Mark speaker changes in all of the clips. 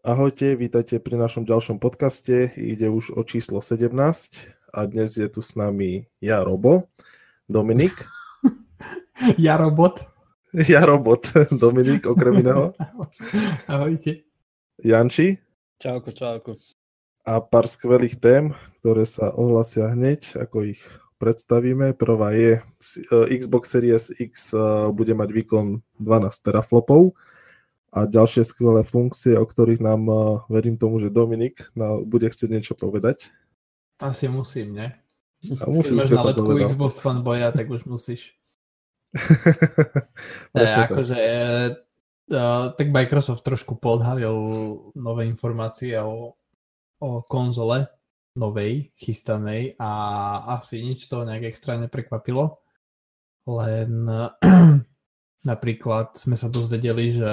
Speaker 1: Ahojte, vítajte pri našom ďalšom podcaste. Ide už o číslo 17 a dnes je tu s nami ja, Robo, Dominik.
Speaker 2: ja, Robot.
Speaker 1: Ja, Robot, Dominik, okrem iného.
Speaker 2: Ahojte.
Speaker 1: Janči.
Speaker 3: Čauko, čauko.
Speaker 1: A pár skvelých tém, ktoré sa ohlasia hneď, ako ich predstavíme. Prvá je e, Xbox Series X e, bude mať výkon 12 teraflopov a ďalšie skvelé funkcie, o ktorých nám, uh, verím tomu, že Dominik na, bude chcieť niečo povedať.
Speaker 2: Asi musím, ne?
Speaker 1: A musíš,
Speaker 2: Keď máš na lepku Xbox fanboya, tak už musíš. ne, akože, uh, tak Microsoft trošku podhalil nové informácie o, o konzole novej, chystanej a asi nič toho nejak extra neprekvapilo. Len Napríklad sme sa dozvedeli, že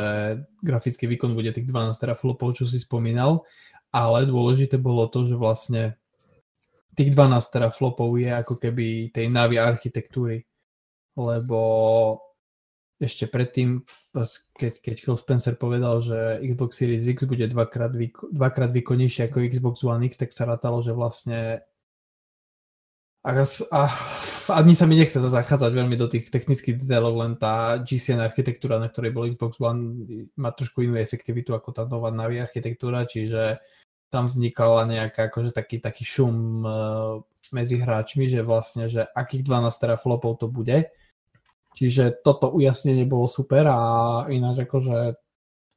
Speaker 2: grafický výkon bude tých 12 teraflopov, čo si spomínal, ale dôležité bolo to, že vlastne tých 12 teraflopov je ako keby tej Navi architektúry, lebo ešte predtým, keď, keď Phil Spencer povedal, že Xbox Series X bude dvakrát, výko, dvakrát výkonnejšie ako Xbox One X, tak sa rátalo, že vlastne a, a, ani sa mi nechce zachádzať veľmi do tých technických detailov, len tá GCN architektúra, na ktorej bol Xbox One, má trošku inú efektivitu ako tá nová Navi architektúra, čiže tam vznikala nejaká akože taký, taký šum uh, medzi hráčmi, že vlastne, že akých 12 teraflopov to bude. Čiže toto ujasnenie bolo super a ináč akože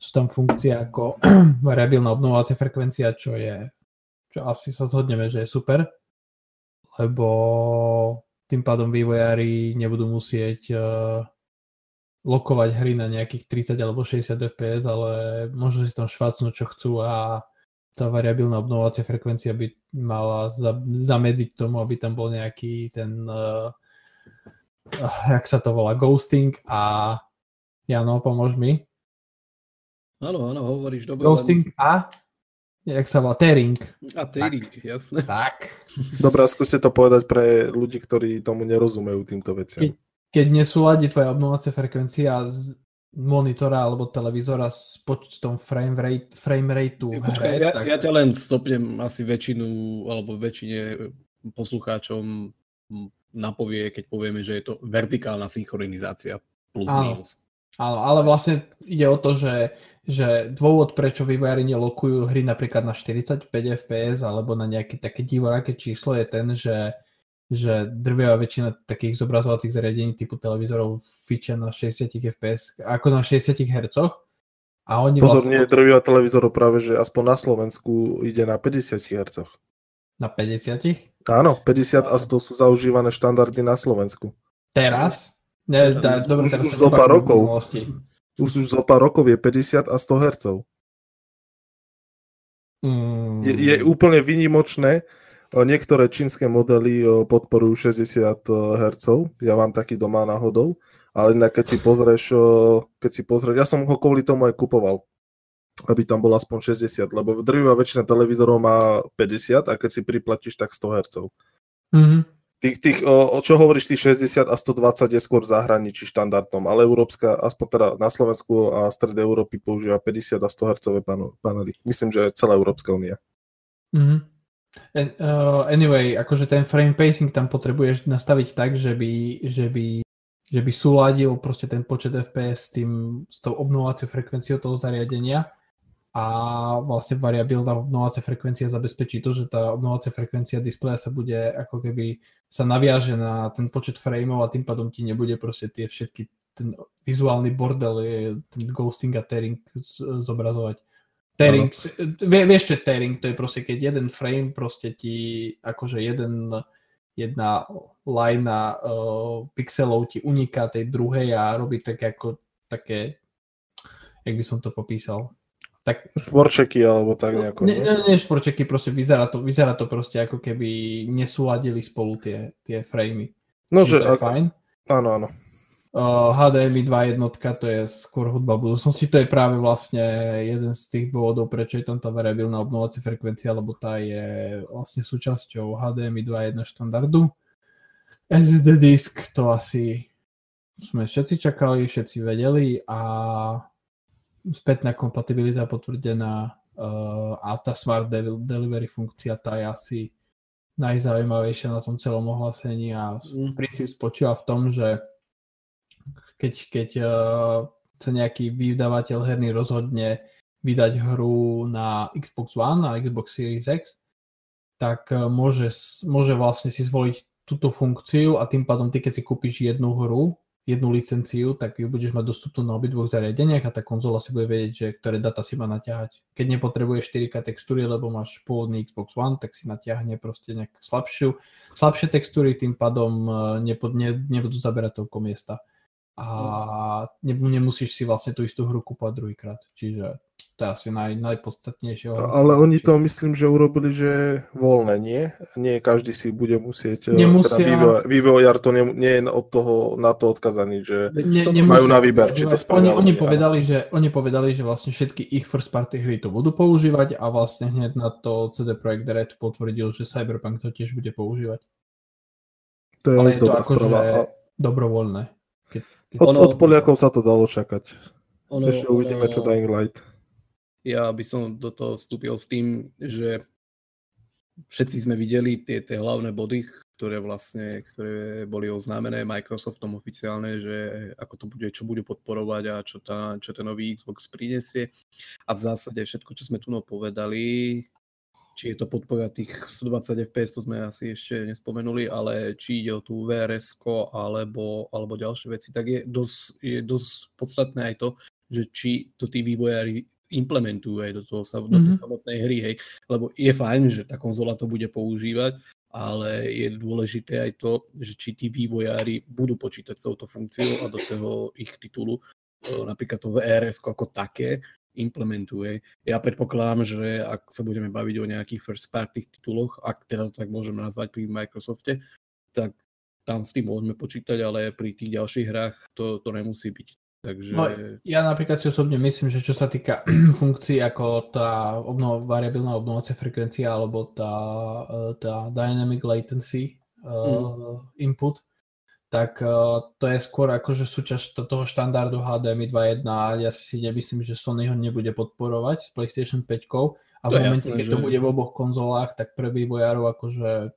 Speaker 2: sú tam funkcie ako variabilná obnovovacia frekvencia, čo je, čo asi sa zhodneme, že je super lebo tým pádom vývojári nebudú musieť uh, lokovať hry na nejakých 30 alebo 60 fps, ale môžu si tam švácnúť, čo chcú a tá variabilná obnovovacia frekvencia by mala za, zamedziť tomu, aby tam bol nejaký ten, uh, jak sa to volá, ghosting a Jano, pomôž mi.
Speaker 3: Áno, áno, hovoríš dobre.
Speaker 2: Ghosting a Jak sa volá? Tearing.
Speaker 3: A tearing, tak. jasné.
Speaker 2: Tak.
Speaker 1: Dobrá, skúste to povedať pre ľudí, ktorí tomu nerozumejú týmto veciam.
Speaker 2: Keď, keď nesúladí tvoja obnovacia frekvencia z monitora alebo televízora s počtom frame rate, frame rateu
Speaker 3: v hre, ja, tak... ja ťa len stopnem asi väčšinu, alebo väčšine poslucháčom napovie, keď povieme, že je to vertikálna synchronizácia plus Áno. minus.
Speaker 2: Áno, ale vlastne ide o to, že, že dôvod, prečo vývojári nelokujú hry napríklad na 45 fps alebo na nejaké také divoráke číslo je ten, že, že drvia väčšina takých zobrazovacích zariadení typu televízorov fičia na 60 fps, ako na 60 Hz. A oni
Speaker 1: Pozor, vlastne... nie, drvia televízorov práve, že aspoň na Slovensku ide na 50 Hz.
Speaker 2: Na 50?
Speaker 1: Áno, 50 a 100 sú zaužívané štandardy na Slovensku.
Speaker 2: Teraz? Ne,
Speaker 1: dá, dobre, už, už zo pár rokov. Už, už zo pár rokov je 50 a 100 Hz. Mm. Je, je úplne vynimočné. Niektoré čínske modely podporujú 60 Hz. Ja mám taký doma náhodou. Ale keď si pozrieš, keď si pozrieš, ja som ho kvôli tomu aj kupoval aby tam bolo aspoň 60, lebo drvivá väčšina televízorov má 50 a keď si priplatíš, tak 100 Hz. Mm-hmm. Tých, tých, o, čo hovoríš, tých 60 a 120 je skôr v zahraničí štandardnom, ale európska, aspoň teda na Slovensku a stred Európy používa 50 a 100 Hz panely. Myslím, že celá Európska únia.
Speaker 2: Mm-hmm. Anyway, akože ten frame pacing tam potrebuješ nastaviť tak, že by, že by, že by súladil proste ten počet FPS s, tým, s tou obnováciou frekvenciou toho zariadenia a vlastne variabilná obnovacia frekvencia zabezpečí to, že tá obnovacia frekvencia displeja sa bude ako keby sa naviaže na ten počet frameov a tým pádom ti nebude proste tie všetky ten vizuálny bordel, je ten ghosting a tearing zobrazovať. Tearing, vie, vieš čo tearing, to je proste keď jeden frame proste ti akože jeden jedna lajna uh, pixelov ti uniká tej druhej a robí také ako také, jak by som to popísal,
Speaker 1: tak... Štvorčeky alebo tak nejako.
Speaker 2: Nie, nie, nie štvorčeky, proste vyzerá to, vyzerá to proste ako keby nesúladili spolu tie, tie framey.
Speaker 1: No, že... To je ak... fajn. Áno, áno.
Speaker 2: Uh, HDMI 2 jednotka, to je skôr hudba budúcnosti, to je práve vlastne jeden z tých dôvodov, prečo je tam tá variabilná obnovacia frekvencia, lebo tá je vlastne súčasťou HDMI 2.1 štandardu. SSD disk, to asi sme všetci čakali, všetci vedeli a spätná kompatibilita potvrdená uh, a tá Smart Delivery funkcia tá je asi najzaujímavejšia na tom celom ohlásení a mm. princíp spočíva v tom, že keď, keď uh, sa nejaký vydávateľ herný rozhodne vydať hru na Xbox One, na Xbox Series X, tak uh, môže, môže vlastne si zvoliť túto funkciu a tým pádom ty, keď si kúpiš jednu hru, jednu licenciu, tak ju budeš mať dostupnú na obidvoch zariadeniach a tá konzola si bude vedieť, že ktoré data si má naťahať. Keď nepotrebuješ 4K textúry, lebo máš pôvodný Xbox One, tak si natiahne proste nejak slabšiu, slabšie textúry, tým pádom e, nepod, ne, nebudú zaberať toľko miesta. A ne, nemusíš si vlastne tú istú hru kúpať druhýkrát. Čiže to je asi naj, najpodstatnejšie.
Speaker 1: Ale oni to myslím, že urobili, že voľné, nie? Nie každý si bude musieť...
Speaker 2: Eh, Nemusia...
Speaker 1: Teda vývojár to nie, nie je od toho, na to odkazaný, že ne, majú na výber, či to
Speaker 2: spravia. Oni, oni, povedali, že, oni povedali, že vlastne všetky ich first party hry to budú používať a vlastne hneď na to CD Projekt Red potvrdil, že Cyberpunk to tiež bude používať.
Speaker 1: To je Ale je to akože
Speaker 2: dobrovoľné.
Speaker 1: Keď, keď... Od, od Poliakov sa to dalo čakať. Ono, Ešte uvidíme, ono... čo Dying Light
Speaker 3: ja by som do toho vstúpil s tým, že všetci sme videli tie, tie hlavné body, ktoré vlastne, ktoré boli oznámené Microsoftom oficiálne, že ako to bude, čo bude podporovať a čo, tá, čo ten nový Xbox prinesie. A v zásade všetko, čo sme tu povedali, či je to podpora tých 120 fps, to sme asi ešte nespomenuli, ale či ide o tú VRS alebo, alebo ďalšie veci, tak je dosť, je dosť podstatné aj to, že či to tí vývojári implementujú aj do, toho, do tej mm-hmm. samotnej hry, hej. Lebo je fajn, že tá konzola to bude používať, ale je dôležité aj to, že či tí vývojári budú počítať s touto funkciou a do toho ich titulu napríklad to VRS ako také implementuje. Ja predpokladám, že ak sa budeme baviť o nejakých first party tituloch, ak teda to tak môžeme nazvať pri Microsofte, tak tam s tým môžeme počítať, ale pri tých ďalších hrách to, to nemusí byť. Takže... No,
Speaker 2: ja napríklad si osobne myslím, že čo sa týka funkcií ako tá obnov, variabilná obnovacia frekvencia alebo tá, e, tá dynamic latency uh, mm. input, tak uh, to je skôr akože súčasť toho štandardu HDMI 2.1 a ja si nemyslím, že Sony ho nebude podporovať s PlayStation 5 a v momente, jasné, keď že... to bude v oboch konzolách, tak pre vývojárov akože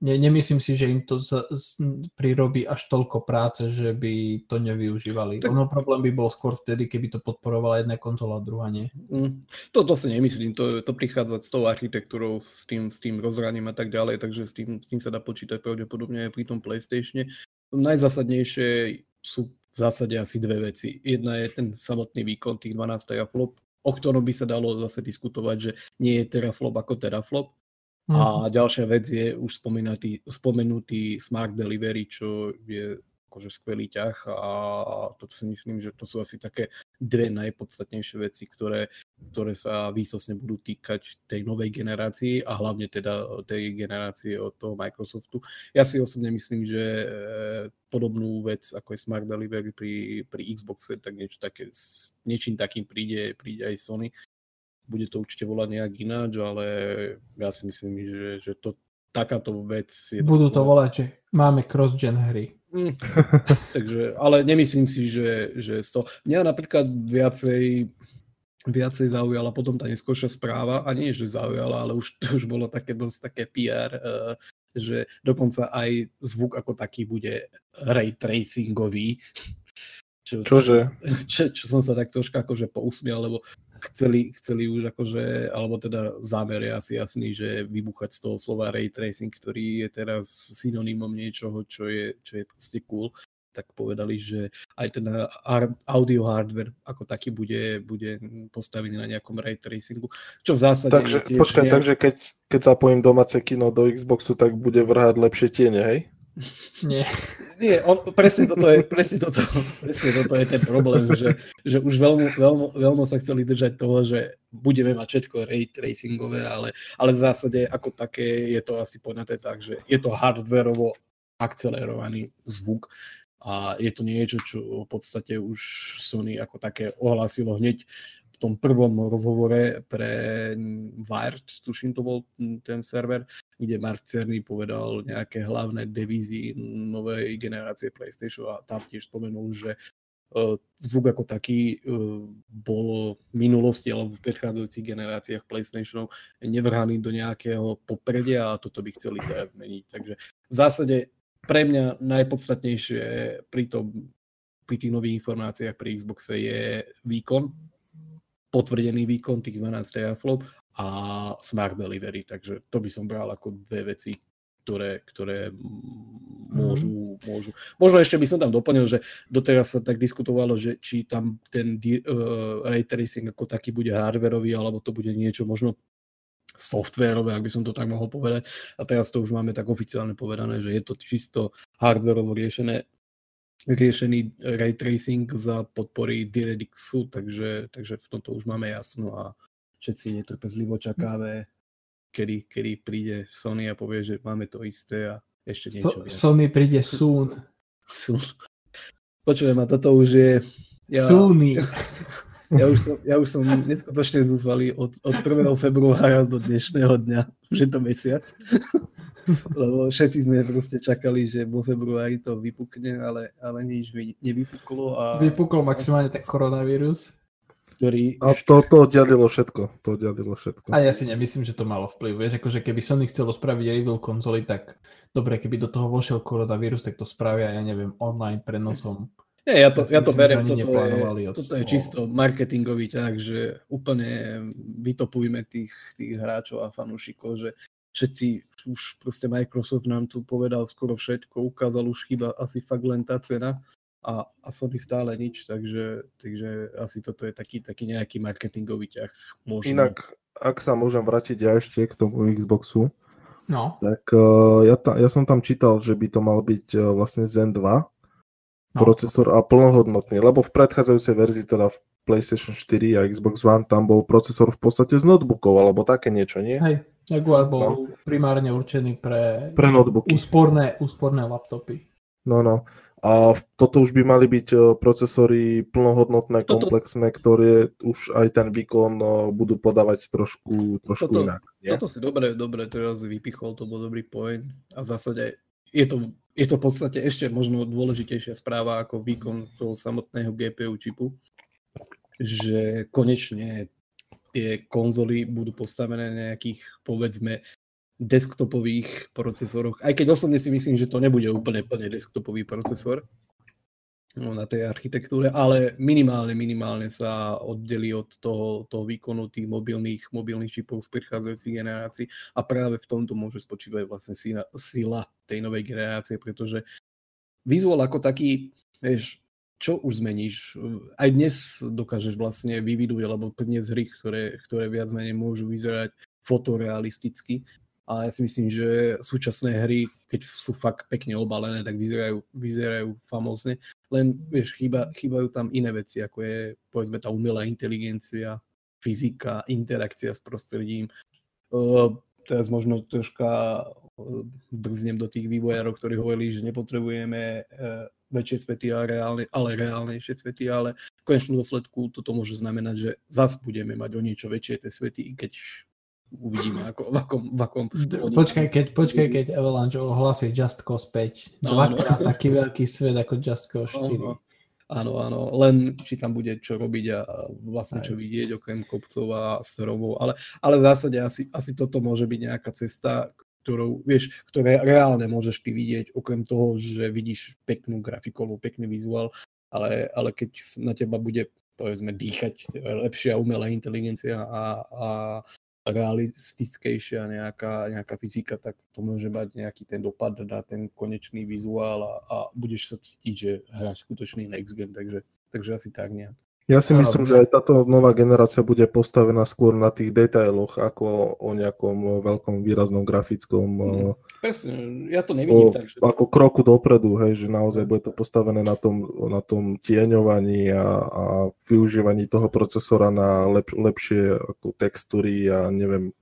Speaker 2: ne, nemyslím si, že im to z, z, prirobí až toľko práce, že by to nevyužívali. Tak... Ono problém by bol skôr vtedy, keby to podporovala jedna konzola a druhá nie.
Speaker 3: Mm, to, to si nemyslím, to, to prichádza s tou architektúrou, s tým, s tým rozhraním a tak ďalej, takže s tým, s tým sa dá počítať pravdepodobne aj pri tom PlayStatione. Najzásadnejšie sú v zásade asi dve veci. Jedna je ten samotný výkon tých 12 teraflop, o ktorom by sa dalo zase diskutovať, že nie je teraflop ako teraflop, Mm. A ďalšia vec je už spomenutý, spomenutý Smart Delivery, čo je akože skvelý ťah a to si myslím, že to sú asi také dve najpodstatnejšie veci, ktoré, ktoré sa výsosne budú týkať tej novej generácii a hlavne teda tej generácie od toho Microsoftu. Ja si osobne myslím, že e, podobnú vec ako je Smart Delivery pri, pri Xboxe, tak niečo také, niečím takým príde, príde aj Sony bude to určite volať nejak ináč, ale ja si myslím, že, že to, takáto vec je...
Speaker 2: Budú to volať, že máme cross-gen hry.
Speaker 3: Mm. Takže, ale nemyslím si, že, že z toho... Mňa napríklad viacej viacej zaujala potom tá neskôršia správa, a nie, že zaujala, ale už to už bolo také dosť také PR, uh, eh, že dokonca aj zvuk ako taký bude ray tracingový.
Speaker 1: Čo, Čože?
Speaker 3: Čo, čo som sa tak troška akože pousmial, lebo chceli, chceli už akože, alebo teda zámer je asi jasný, že vybuchať z toho slova ray tracing, ktorý je teraz synonymom niečoho, čo je, čo je proste cool, tak povedali, že aj ten audio hardware ako taký bude, bude postavený na nejakom ray tracingu, čo v zásade...
Speaker 1: Takže, počkaj, nejak... takže keď, keď zapojím domáce kino do Xboxu, tak bude vrhať lepšie tiene, hej?
Speaker 2: Nie.
Speaker 3: Nie, on, presne, toto je, presne, toto, presne toto je ten problém, že, že už veľmi, veľmi, veľmi sa chceli držať toho, že budeme mať všetko ray tracingové, ale, ale v zásade ako také je to asi poňaté tak, že je to hardwareovo akcelerovaný zvuk a je to niečo, čo v podstate už Sony ako také ohlasilo hneď tom prvom rozhovore pre Wired, tuším to bol ten server, kde Mark Cerny povedal nejaké hlavné devízy novej generácie PlayStation a tam tiež spomenul, že zvuk ako taký bol v minulosti alebo v predchádzajúcich generáciách PlayStationov nevrhaný do nejakého popredia a toto by chceli teraz zmeniť. Takže v zásade pre mňa najpodstatnejšie pri, tom, pri tých nových informáciách pri Xboxe je výkon, potvrdený výkon tých 12 teraflop a smart delivery. Takže to by som bral ako dve veci, ktoré, ktoré môžu, mm. môžu. Možno ešte by som tam doplnil, že doteraz sa tak diskutovalo, že či tam ten uh, ray tracing ako taký bude hardwareový, alebo to bude niečo možno softwareové, ak by som to tak mohol povedať. A teraz to už máme tak oficiálne povedané, že je to čisto hardwareovo riešené riešený ray tracing za podpory DirectXu, takže, takže v tomto už máme jasno a všetci netrpezlivo čakáme kedy, kedy príde Sony a povie, že máme to isté a ešte niečo so, viac.
Speaker 2: Sony príde soon.
Speaker 3: soon. Počujem, a toto už je...
Speaker 2: Ja, Sony.
Speaker 3: Ja už som, ja už som neskutočne zúfalý od, od 1. februára do dnešného dňa, že to mesiac. Lebo všetci sme proste čakali, že vo februári to vypukne, ale, ale nič nevypuklo. A...
Speaker 2: Vypukol maximálne ten koronavírus
Speaker 3: ktorý...
Speaker 1: A to, to oddialilo všetko. To oddialilo všetko.
Speaker 2: A ja si nemyslím, že to malo vplyv. Vieš, akože keby Sony chcelo spraviť reveal konzoly, tak dobre, keby do toho vošiel koronavírus, tak to spravia, ja neviem, online prenosom.
Speaker 3: Nie, ja to, ja, ja to beriem, toto, je, toto je čisto marketingový ťah, že úplne vytopujme tých, tých hráčov a fanúšikov, že všetci, už proste Microsoft nám tu povedal skoro všetko, ukázal už chyba asi fakt len tá cena a, a Sony stále nič, takže, takže asi toto je taký, taký nejaký marketingový ťah.
Speaker 1: Možno. Inak, ak sa môžem vrátiť ja ešte k tomu Xboxu,
Speaker 2: no.
Speaker 1: tak uh, ja, ta, ja som tam čítal, že by to mal byť uh, vlastne Zen 2 no. procesor a plnohodnotný, lebo v predchádzajúcej verzii, teda v PlayStation 4 a Xbox One, tam bol procesor v podstate z notebookov, alebo také niečo, nie?
Speaker 2: Hej, Jaguar bol no. primárne určený pre,
Speaker 1: pre notebooky.
Speaker 2: Úsporné, úsporné laptopy.
Speaker 1: No, no. A toto už by mali byť e, procesory plnohodnotné, toto, komplexné, ktoré už aj ten výkon e, budú podávať trošku, trošku
Speaker 3: toto,
Speaker 1: inak.
Speaker 3: Nie? Toto si dobre, dobre teraz vypichol, to bol dobrý point. A v zásade je to, je to v podstate ešte možno dôležitejšia správa ako výkon toho samotného GPU čipu, že konečne tie konzoly budú postavené na nejakých, povedzme, desktopových procesoroch, aj keď osobne si myslím, že to nebude úplne plne desktopový procesor na tej architektúre, ale minimálne, minimálne sa oddelí od toho, toho výkonu tých mobilných, mobilných čipov z prichádzajúcich generácií a práve v tomto môže spočívať vlastne sila, sila tej novej generácie, pretože vizuál ako taký, vieš, čo už zmeníš? Aj dnes dokážeš vlastne vyvidúť alebo priniesť hry, ktoré, ktoré viac menej môžu vyzerať fotorealisticky a ja si myslím, že súčasné hry, keď sú fakt pekne obalené, tak vyzerajú, vyzerajú famózne. Len, vieš, chýba, chýbajú tam iné veci, ako je, povedzme, tá umelá inteligencia, fyzika, interakcia s prostredím. Uh, teraz možno troška uh, brznem do tých vývojárov, ktorí hovorili, že nepotrebujeme uh, väčšie svety, ale, reálne, ale reálnejšie svety, ale v konečnom dôsledku toto môže znamenať, že zas budeme mať o niečo väčšie tie svety, keď uvidíme, ako, v akom... V akom
Speaker 2: počkaj, keď, počkaj, keď Avalanche ohlasí Just Cause 5. Dvakrát taký veľký svet ako Just Cause 4. Áno,
Speaker 3: áno, áno, len či tam bude čo robiť a vlastne čo vidieť okrem kopcov a strovov, ale, ale v zásade asi, asi toto môže byť nejaká cesta, ktorou, vieš, ktoré reálne môžeš ty vidieť, okrem toho, že vidíš peknú grafiku pekný vizuál, ale, ale keď na teba bude povedzme dýchať lepšia umelá inteligencia a, a realistickejšia nejaká, nejaká fyzika, tak to môže mať nejaký ten dopad na ten konečný vizuál a, a budeš sa cítiť, že hráš skutočný next gen, takže, takže asi tak nejak.
Speaker 1: Ja si myslím, že aj táto nová generácia bude postavená skôr na tých detailoch, ako o nejakom veľkom výraznom grafickom... Mm,
Speaker 3: presne, ja to nevidím o, tak. Že...
Speaker 1: Ako kroku dopredu, hej, že naozaj bude to postavené na tom, na tom tieňovaní a, a využívaní toho procesora na lep, lepšie ako textúry a neviem,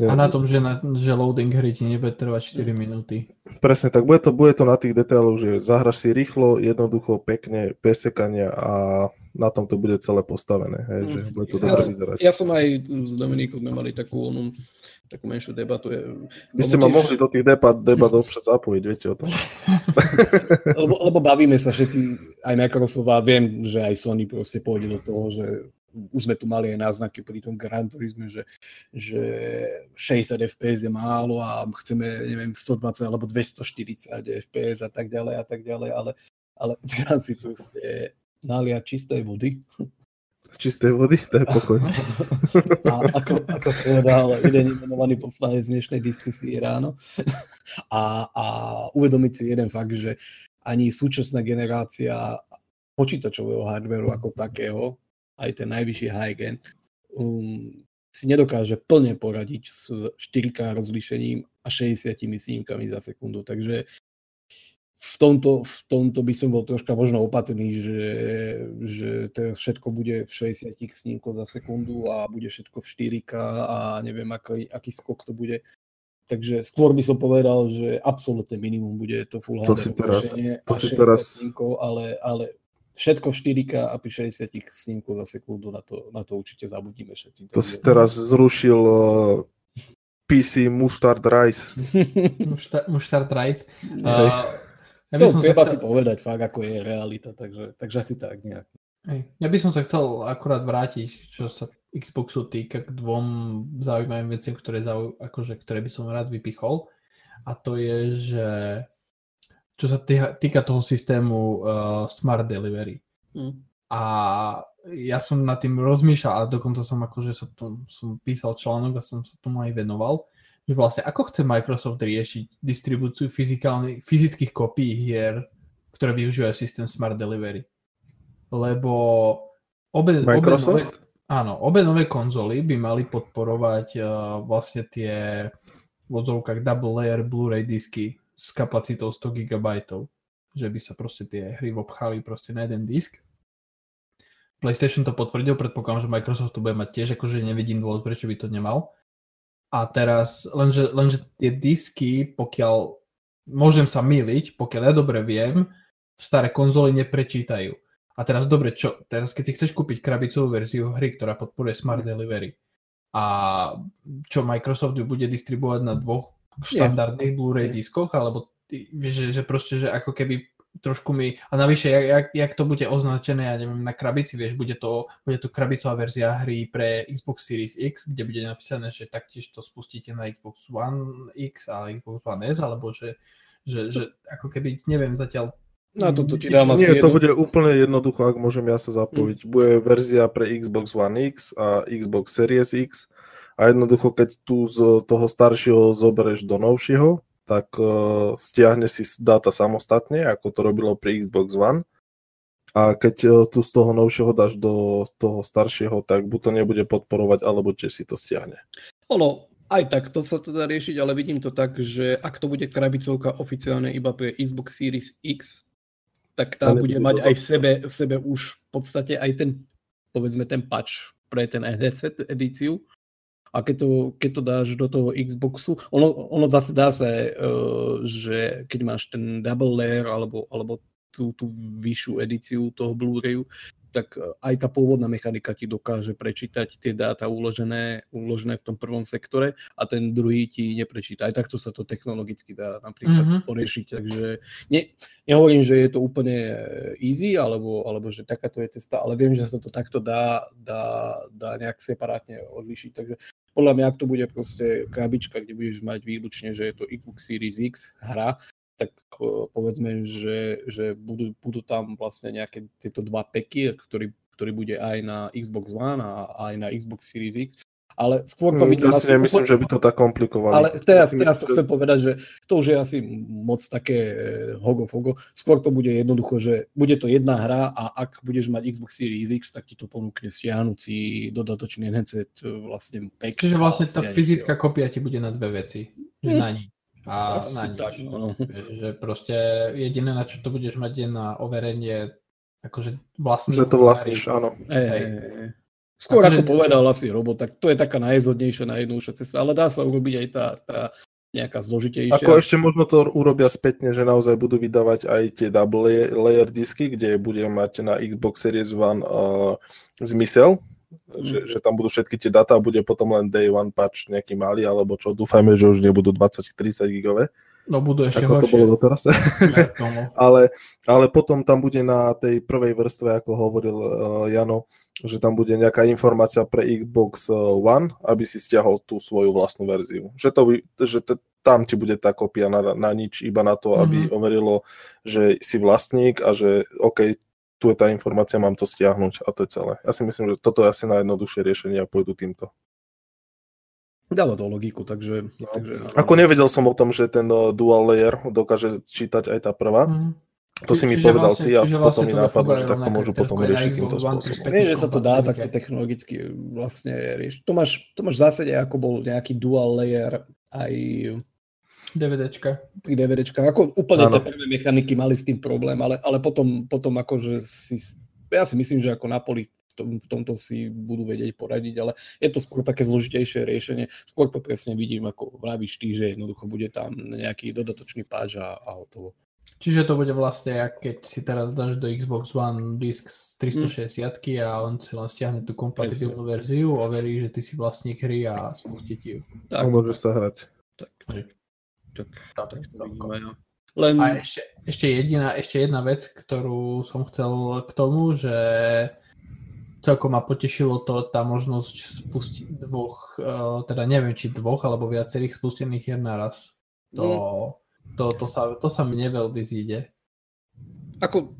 Speaker 2: a na tom, že, na, že loading hry ti nebude trvať 4 minúty.
Speaker 1: Presne, tak bude to, bude to na tých detailoch, že zahraš si rýchlo, jednoducho, pekne, bez sekania a na tom to bude celé postavené. Hej, že bude to
Speaker 3: ja, vyzerať. ja som aj s Dominikou sme mali takú onú, takú menšiu debatu.
Speaker 1: Vy ste ma tiež... mohli do tých debat, debat občas zapojiť, viete o tom.
Speaker 3: lebo, lebo bavíme sa všetci, aj Microsoft a viem, že aj Sony proste pôjde do toho, že už sme tu mali aj náznaky pri tom Gran Turisme, že, že 60 FPS je málo a chceme, neviem, 120 alebo 240 FPS a tak ďalej a tak ďalej, ale, ale teraz si proste nalia čisté vody.
Speaker 1: Čisté vody, to je pokoj.
Speaker 3: A ako, ako povedal jeden menovaný poslanec z dnešnej diskusie ráno a, a uvedomiť si jeden fakt, že ani súčasná generácia počítačového hardwareu ako takého aj ten najvyšší high-end, um, si nedokáže plne poradiť s 4K rozlíšením a 60 snímkami za sekundu. Takže v tomto, v tomto by som bol troška možno opatrný, že, že to všetko bude v 60 snímkoch za sekundu a bude všetko v 4K a neviem, aký, aký skok to bude. Takže skôr by som povedal, že absolútne minimum bude to Full
Speaker 1: to HD si teraz, to si teraz...
Speaker 3: snímkov, ale, ale všetko 4K a pri 60 snímkov za sekundu, na to, na to určite zabudíme všetci.
Speaker 1: To si teraz zrušil uh, PC Mustard Rice.
Speaker 2: Mustard Rice.
Speaker 3: Uh, ja by to som treba chcel... si povedať fakt, ako je realita, takže, takže asi tak nejak.
Speaker 2: Ja by som sa chcel akurát vrátiť, čo sa Xboxu týka k dvom zaujímavým veciam, ktoré, zau, akože, ktoré by som rád vypichol. A to je, že čo sa týka, týka toho systému uh, Smart Delivery. Mm. A ja som nad tým rozmýšľal a dokonca som akože sa tom, som písal článok a som sa tomu aj venoval, že vlastne ako chce Microsoft riešiť distribúciu fyzických kopií hier, ktoré využívajú systém Smart Delivery. Lebo obe, obe nové, áno, obe nové konzoly by mali podporovať uh, vlastne tie v odzovkách double layer Blu-ray disky s kapacitou 100 GB, že by sa proste tie hry obchali proste na jeden disk. PlayStation to potvrdil, predpokladám, že Microsoft to bude mať tiež, akože nevidím dôvod, prečo by to nemal. A teraz, lenže, lenže tie disky, pokiaľ, môžem sa myliť, pokiaľ ja dobre viem, staré konzoly neprečítajú. A teraz dobre, čo? Teraz keď si chceš kúpiť krabicovú verziu hry, ktorá podporuje Smart Delivery, a čo Microsoft ju bude distribuovať na dvoch štandardných Blu-ray diskoch, alebo že, že proste, že ako keby trošku mi, a navyše, jak, jak, jak to bude označené, ja neviem, na krabici, vieš, bude to, bude to krabicová verzia hry pre Xbox Series X, kde bude napísané, že taktiež to spustíte na Xbox One X a Xbox One S, alebo že, že, že ako keby, neviem zatiaľ,
Speaker 3: na to ti dám
Speaker 1: asi Nie, to bude úplne jednoducho, ak môžem ja sa zapojiť. Mm. Bude verzia pre Xbox One X a Xbox Series X a jednoducho, keď tu z toho staršieho zoberieš do novšieho, tak uh, stiahne si dáta samostatne, ako to robilo pri Xbox One. A keď uh, tu z toho novšieho dáš do toho staršieho, tak buď to nebude podporovať, alebo tiež si to stiahne.
Speaker 3: Ono, aj tak to sa to dá riešiť, ale vidím to tak, že ak to bude krabicovka oficiálne iba pre Xbox Series X, tak tá bude mať aj v sebe, v sebe už v podstate aj ten, povedzme, ten patch pre ten headset edíciu, a keď to, keď to dáš do toho Xboxu, ono, ono zase dá sa, uh, že keď máš ten double layer alebo, alebo tú, tú vyššiu edíciu toho Blu-rayu, tak e, aj tá pôvodná mechanika ti dokáže prečítať tie dáta uložené, uložené v tom prvom sektore a ten druhý ti neprečíta. Aj takto sa to technologicky dá napríklad mm-hmm. poriešiť. Takže ne, nehovorím, že je to úplne easy, alebo, alebo že takáto je cesta, ale viem, že sa to takto dá, dá, dá nejak separátne odlišiť. Takže podľa mňa, ak to bude proste krabička, kde budeš mať výlučne, že je to Xbox Series X hra, tak povedzme, že, že budú, budú tam vlastne nejaké tieto dva peky, ktorý, ktorý bude aj na Xbox One a aj na Xbox Series X ale skôr to
Speaker 1: hm, vidím... Ja si nemyslím, že by to tak komplikovalo.
Speaker 3: Ale teraz, ja teraz myslím, chcem že... povedať, že to už je asi moc také eh, hogo-fogo. Skôr to bude jednoducho, že bude to jedna hra a ak budeš mať Xbox Series X, tak ti to ponúkne stiahnúci dodatočný headset eh, vlastne
Speaker 2: pek. Čiže vlastne tá fyzická kopia ti bude na dve veci. Hm. na nič. A
Speaker 3: asi na nič. Tak, no.
Speaker 2: Že proste jediné, na čo to budeš mať, je na overenie akože vlastníctvo.
Speaker 1: Že to vlastníš, áno.
Speaker 3: Ej, ej, ej. Skôr ako povedal asi robot, tak to je taká najzhodnejšia, najjednúčia cesta, ale dá sa urobiť aj tá, tá nejaká zložitejšia.
Speaker 1: Ako ešte možno to urobia spätne, že naozaj budú vydávať aj tie double layer disky, kde bude mať na Xbox Series One uh, zmysel, že, že tam budú všetky tie data a bude potom len day one patch nejaký malý, alebo čo, dúfajme, že už nebudú 20-30 gigové.
Speaker 2: No budú ešte
Speaker 1: ako to bolo doteraz. Ale, ale potom tam bude na tej prvej vrstve, ako hovoril uh, Jano, že tam bude nejaká informácia pre Xbox uh, One, aby si stiahol tú svoju vlastnú verziu. Že, to, že t- tam ti bude tá kopia na, na nič, iba na to, aby
Speaker 2: Mhm.
Speaker 1: overilo, že si vlastník a že OK, tu je tá informácia, mám to stiahnuť a to je celé. Ja si myslím, že toto je asi najjednoduchšie riešenie a pôjdu týmto.
Speaker 3: Dáva to logiku, takže...
Speaker 1: No.
Speaker 3: takže
Speaker 1: Ako nevedel som o tom, že ten uh, dual layer dokáže čítať aj tá prvá.
Speaker 2: Mhm.
Speaker 1: To si mi
Speaker 2: Čiže
Speaker 1: povedal
Speaker 2: vlastne-
Speaker 1: ty a potom
Speaker 2: vlastne
Speaker 1: mi napadlo, že tak to môžu potom riešiť týmto spôsobom.
Speaker 3: Vieš, že sa to dá takto technologicky vlastne riešiť. To máš, to máš v zásade, ako bol nejaký dual layer aj
Speaker 2: DVDčka.
Speaker 3: pri DVDčkách. Ako úplne
Speaker 1: Áno.
Speaker 3: tie prvé mechaniky mali s tým problém, ale, ale potom, potom akože si... Ja si myslím, že ako na poli tom, v tomto si budú vedieť poradiť, ale je to skôr také zložitejšie riešenie. Skôr to presne vidím, ako vravíš ty, že jednoducho bude tam nejaký dodatočný páč a, a hotovo.
Speaker 2: Čiže to bude vlastne, jak keď si teraz dáš do Xbox One disk z 360 a on si len stiahne tú kompatibilnú verziu, overí, že ty si vlastník hry a spustí ti ju.
Speaker 3: Tak,
Speaker 1: môžeš sa hrať.
Speaker 3: tak, tak,
Speaker 2: Tak,
Speaker 3: tak to
Speaker 2: tak.
Speaker 3: vidíme, no. Len,
Speaker 2: A ešte, ešte, jediná, ešte jedna vec, ktorú som chcel k tomu, že celkom ma potešilo to, tá možnosť spustiť dvoch, eh, teda neviem, či dvoch alebo viacerých spustených hier naraz. To, to, to, sa, to sa mne veľmi zíde.
Speaker 3: ako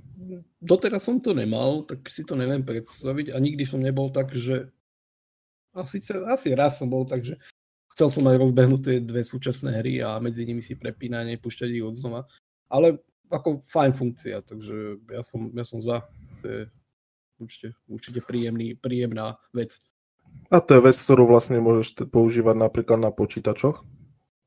Speaker 3: doteraz som to nemal, tak si to neviem predstaviť a nikdy som nebol tak, že a síce asi raz som bol tak, že chcel som aj rozbehnúť tie dve súčasné hry a medzi nimi si prepínanie, púšťať ich od znova. Ale ako fajn funkcia, takže ja som, ja som za. To je určite, určite príjemný, príjemná vec.
Speaker 1: A to je vec, ktorú vlastne môžeš používať napríklad na počítačoch.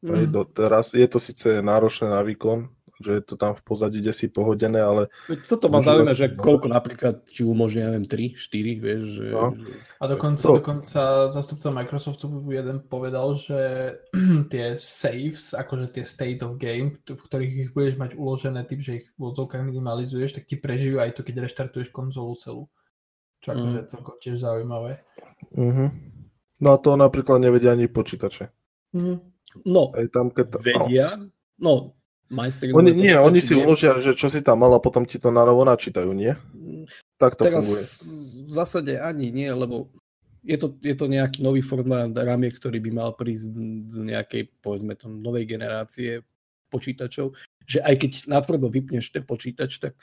Speaker 3: Mm.
Speaker 1: do, teraz je to síce náročné na výkon, že je to tam v pozadí kde si pohodené, ale
Speaker 3: Toto ma zaujíma, že koľko napríklad ti umožňuje, neviem, 3, 4, vieš, že,
Speaker 1: No.
Speaker 2: A dokonca,
Speaker 1: To-
Speaker 2: dokonca zastupca Microsoftu jeden povedal, že tie saves, akože tie state of game, v ktorých ich budeš mať uložené typ, že ich v odzovkách minimalizuješ, tak ti prežijú aj to, keď reštartuješ konzolu celú. Čo akože
Speaker 3: Mm.
Speaker 2: celkom tiež zaujímavé.
Speaker 1: uh-huh. no a to napríklad nevedia ani počítače.
Speaker 3: no,
Speaker 1: Aj tam, keď to, no.
Speaker 3: vedia, no, majstri...
Speaker 1: Oni, nie, oni si uložia, že čo si tam mal a potom ti to na novo načítajú, nie? Tak to
Speaker 3: Teraz
Speaker 1: funguje.
Speaker 3: v zásade ani nie, lebo je to, je to nejaký nový formát ramiek, ktorý by mal prísť z nejakej, povedzme to, novej generácie počítačov, že aj keď natvrdo vypneš ten počítač, tak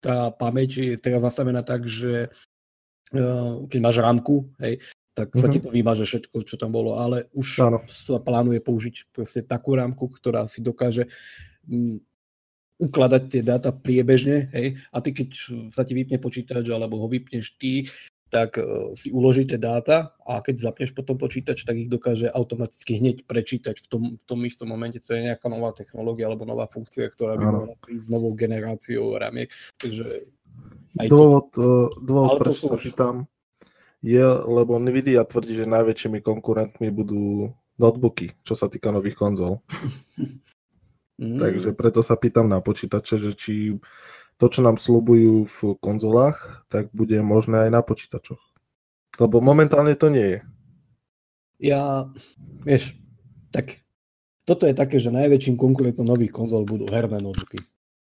Speaker 3: tá pamäť je teraz nastavená tak, že keď máš rámku, hej, tak sa
Speaker 1: Mhm.
Speaker 3: ti to vymaže všetko, čo tam bolo, ale už
Speaker 1: Áno.
Speaker 3: sa plánuje použiť proste takú rámku, ktorá si dokáže mm, ukladať tie dáta priebežne, hej, a ty keď sa ti vypne počítač alebo ho vypneš ty, tak uh, si uloží tie dáta a keď zapneš potom počítač, tak ich dokáže automaticky hneď prečítať v tom, v tom istom momente. To je nejaká nová technológia alebo nová funkcia, ktorá by
Speaker 1: Áno.
Speaker 3: mohla prísť s novou generáciou ramiek. Takže aj
Speaker 1: Dôvod, eh, dôvod prečo sa pýtam, je, lebo Nvidia tvrdí, že najväčšími konkurentmi budú notebooky, čo sa týka nových konzol.
Speaker 3: mm,
Speaker 1: Takže preto sa pýtam na počítače, že či to, čo nám slúbujú v konzolách, tak bude možné aj na počítačoch. Lebo momentálne to nie je.
Speaker 3: ja, vieš, tak toto je také, že najväčším konkurentom nových konzol budú herné notebooky.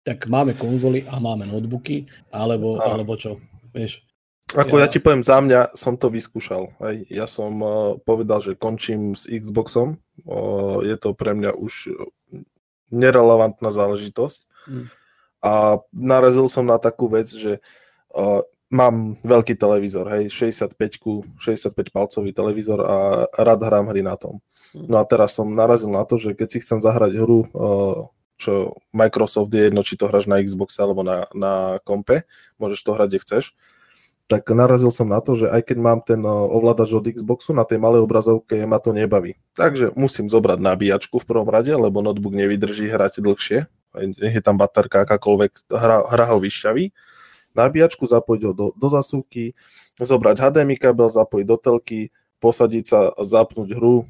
Speaker 3: Tak máme konzoly a máme notebooky, alebo,
Speaker 1: Áno.
Speaker 3: alebo čo, vieš.
Speaker 1: Ako ja,
Speaker 3: Ja-
Speaker 1: ti poviem, za mňa som to vyskúšal. Hej. Ja som uh, povedal, že končím s Xboxom. Uh, je to pre mňa už nerelevantná záležitosť.
Speaker 3: Mm.
Speaker 1: A narazil som na takú vec, že uh, mám veľký televízor, hej, 65 65 palcový televízor a rád hrám hry na tom.
Speaker 3: Mm.
Speaker 1: No a teraz som narazil na to, že keď si chcem zahrať hru, uh, čo Microsoft je jedno, či to hráš na Xboxe alebo na, na kompe, môžeš to hrať, kde chceš, tak narazil som na to, že aj keď mám ten ovládač od Xboxu, na tej malej obrazovke ma to nebaví. Takže musím zobrať nabíjačku v prvom rade, lebo notebook nevydrží hrať dlhšie. Nech je tam baterka akákoľvek, hra, hra ho vyšťaví. Nabíjačku zapojiť ho do, do zasúky, zobrať HDMI kabel, zapojiť do telky, posadiť sa zapnúť hru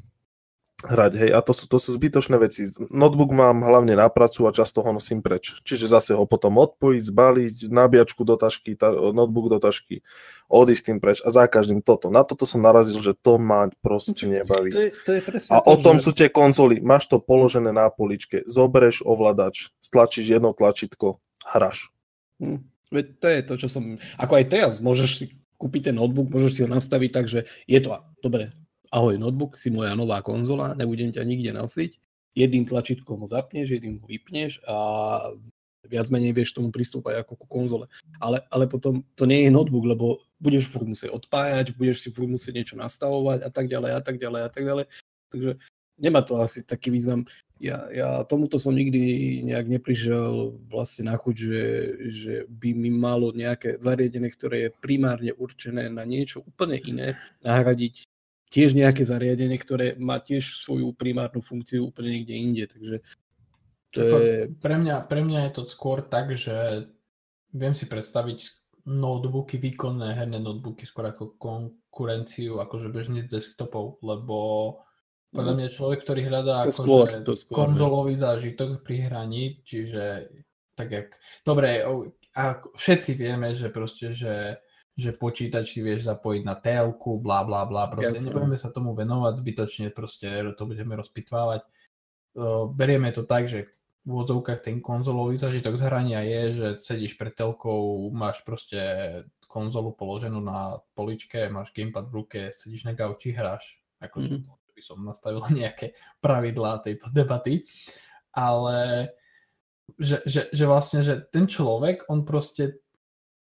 Speaker 1: hrať, hej, a to sú, to sú zbytočné veci. Notebook mám hlavne na pracu a často ho nosím preč. Čiže zase ho potom odpojiť, zbaliť, nabíjačku do tašky, tá, notebook do tašky, odísť tým preč a za každým toto. Na toto som narazil, že to ma proste nebaví.
Speaker 3: To je, to je presne
Speaker 1: a
Speaker 3: to,
Speaker 1: o tom
Speaker 3: že...
Speaker 1: sú tie konzoly. Máš to položené na poličke, zobereš ovladač, stlačíš jedno tlačítko, hraš.
Speaker 3: Hm. Veď to je to, čo som... Ako aj teraz, môžeš si kúpiť ten notebook, môžeš si ho nastaviť tak, že je to dobre, ahoj notebook, si moja nová konzola, nebudem ťa nikde nosiť, jedným tlačítkom ho zapneš, jedným ho vypneš a viac menej vieš tomu pristúpať ako ku konzole. Ale, ale potom to nie je notebook, lebo budeš furt musieť odpájať, budeš si furt musieť niečo nastavovať a tak ďalej a tak ďalej a tak ďalej. Takže nemá to asi taký význam. Ja, ja tomuto som nikdy nejak neprišiel vlastne na chuť, že, že by mi malo nejaké zariadenie, ktoré je primárne určené na niečo úplne iné, nahradiť tiež nejaké zariadenie, ktoré má tiež svoju primárnu funkciu úplne niekde inde. Takže to je...
Speaker 2: pre, mňa, pre mňa je to skôr tak, že viem si predstaviť notebooky, výkonné herné notebooky skôr ako konkurenciu akože bežných desktopov, lebo podľa mňa človek, ktorý hľadá
Speaker 3: To
Speaker 2: akože
Speaker 3: skôr, to skôr, hej.
Speaker 2: konzolový zážitok pri hraní, čiže tak jak... Dobre, a všetci vieme, že proste, že, že počítač si vieš zapojiť na telku, bla bla bla, proste
Speaker 3: Jasné.
Speaker 2: nebudeme sa tomu venovať zbytočne, proste to budeme rozpitvávať. O, Berieme to tak, že v úvodzovkách ten konzolový zážitok z hrania je, že sedíš pred telkou, máš proste konzolu položenú na poličke, máš gamepad v ruke, sedíš na gauči, hráš. Akože
Speaker 3: Mhm.
Speaker 2: to by som nastavil nejaké pravidlá tejto debaty. Ale že, že, že vlastne, že ten človek, on proste,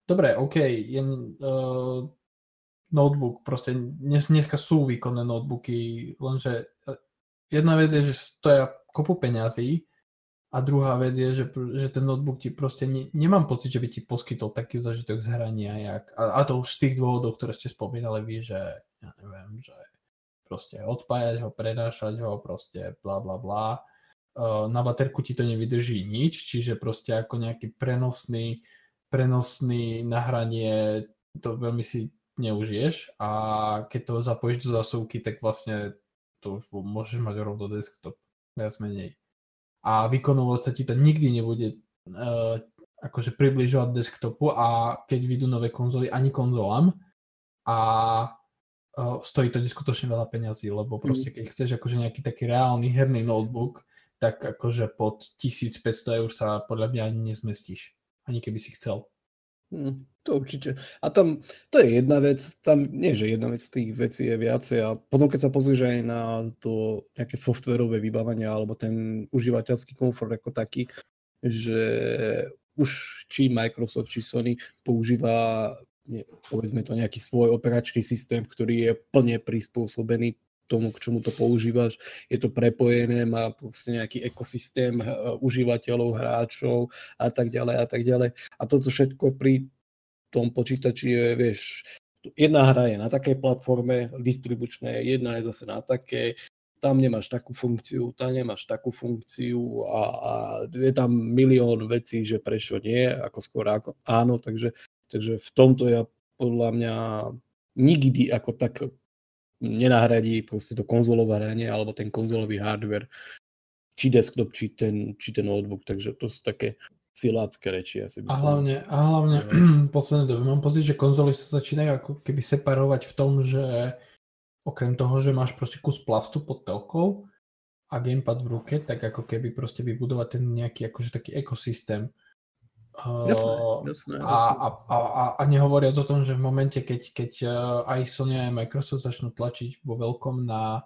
Speaker 2: dobre, OK, je uh, notebook, proste dnes, dneska sú výkonné notebooky, lenže eh, jedna vec je, že stoja kopu peňazí a druhá vec je, že, že ten notebook ti proste, ne, nemám pocit, že by ti poskytol taký zažitok z hrania, jak, a, a to už z tých dôvodov, ktoré ste spomínali vy, že ja neviem, že proste odpájať ho, prenášať ho, proste bla bla bla. Uh, na baterku ti to nevydrží nič, čiže proste ako nejaký prenosný, prenosný nahranie to veľmi si neužiješ a keď to zapojíš do zásuvky, tak vlastne to už môžeš mať rovno desktop, viac menej. A výkonovo sa ti to nikdy nebude uh, akože približovať desktopu a keď vyjdú nové konzoly, ani konzolám a uh, stojí to neskutočne veľa peňazí, lebo proste keď chceš akože nejaký taký reálny herný notebook, tak akože pod 1500 eur sa podľa mňa ani nezmestíš. Ani keby si chcel.
Speaker 3: Hm, to určite. A tam, to je jedna vec, tam nie, že jedna vec tých vecí je viacej a potom keď sa pozrieš aj na to nejaké softverové vybavenie alebo ten užívateľský komfort ako taký, že už či Microsoft, či Sony používa nie, povedzme to nejaký svoj operačný systém, ktorý je plne prispôsobený tomu, k čomu to používaš. Je to prepojené, má proste nejaký ekosystém užívateľov, hráčov a tak ďalej a tak ďalej. A toto všetko pri tom počítači je, vieš, jedna hra je na takej platforme distribučnej, jedna je zase na takej, tam nemáš takú funkciu, tam nemáš takú funkciu a, a je tam milión vecí, že prečo nie, ako skôr ako áno, takže, takže v tomto ja podľa mňa nikdy ako tak nenahradí proste to konzolové hranie alebo ten konzolový hardware, či desktop, či ten, či ten notebook, takže to sú také silácké reči. Asi by
Speaker 2: A hlavne, a hlavne v poslednej dobe mám pocit, že konzoly sa začínajú ako keby separovať v tom, že okrem toho, že máš proste kus plastu pod telkou a gamepad v ruke, tak ako keby proste vybudovať ten nejaký akože taký ekosystém.
Speaker 3: Jasné,
Speaker 2: Uh,
Speaker 3: jasné,
Speaker 2: a,
Speaker 3: jasné.
Speaker 2: a, a, a, a nehovoriac o tom, že v momente, keď, keď uh, aj Sony aj Microsoft začnú tlačiť vo veľkom na,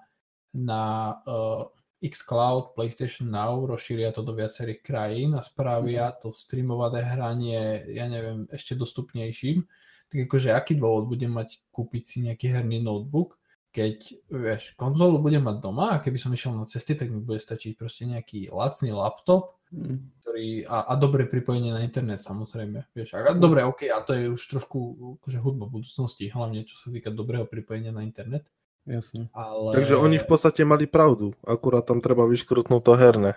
Speaker 2: na uh, xCloud, PlayStation Now, rozšíria to do viacerých krajín a spravia to streamované hranie, ja neviem, ešte dostupnejším, tak akože aký dôvod budem mať kúpiť si nejaký herný notebook, keď, vieš, konzolu budem mať doma a keby som išiel na cesty, tak mi bude stačiť proste nejaký lacný laptop,
Speaker 3: Mm.
Speaker 2: Ktorý, a, a dobré pripojenie na internet samozrejme. Vieš, a, dobre, OK, a to je už trošku akože hudba budúcnosti, hlavne čo sa týka dobrého pripojenia na internet.
Speaker 3: Jasné.
Speaker 2: Ale...
Speaker 1: Takže oni v podstate mali pravdu, akurát tam treba vyškrutnúť to herné.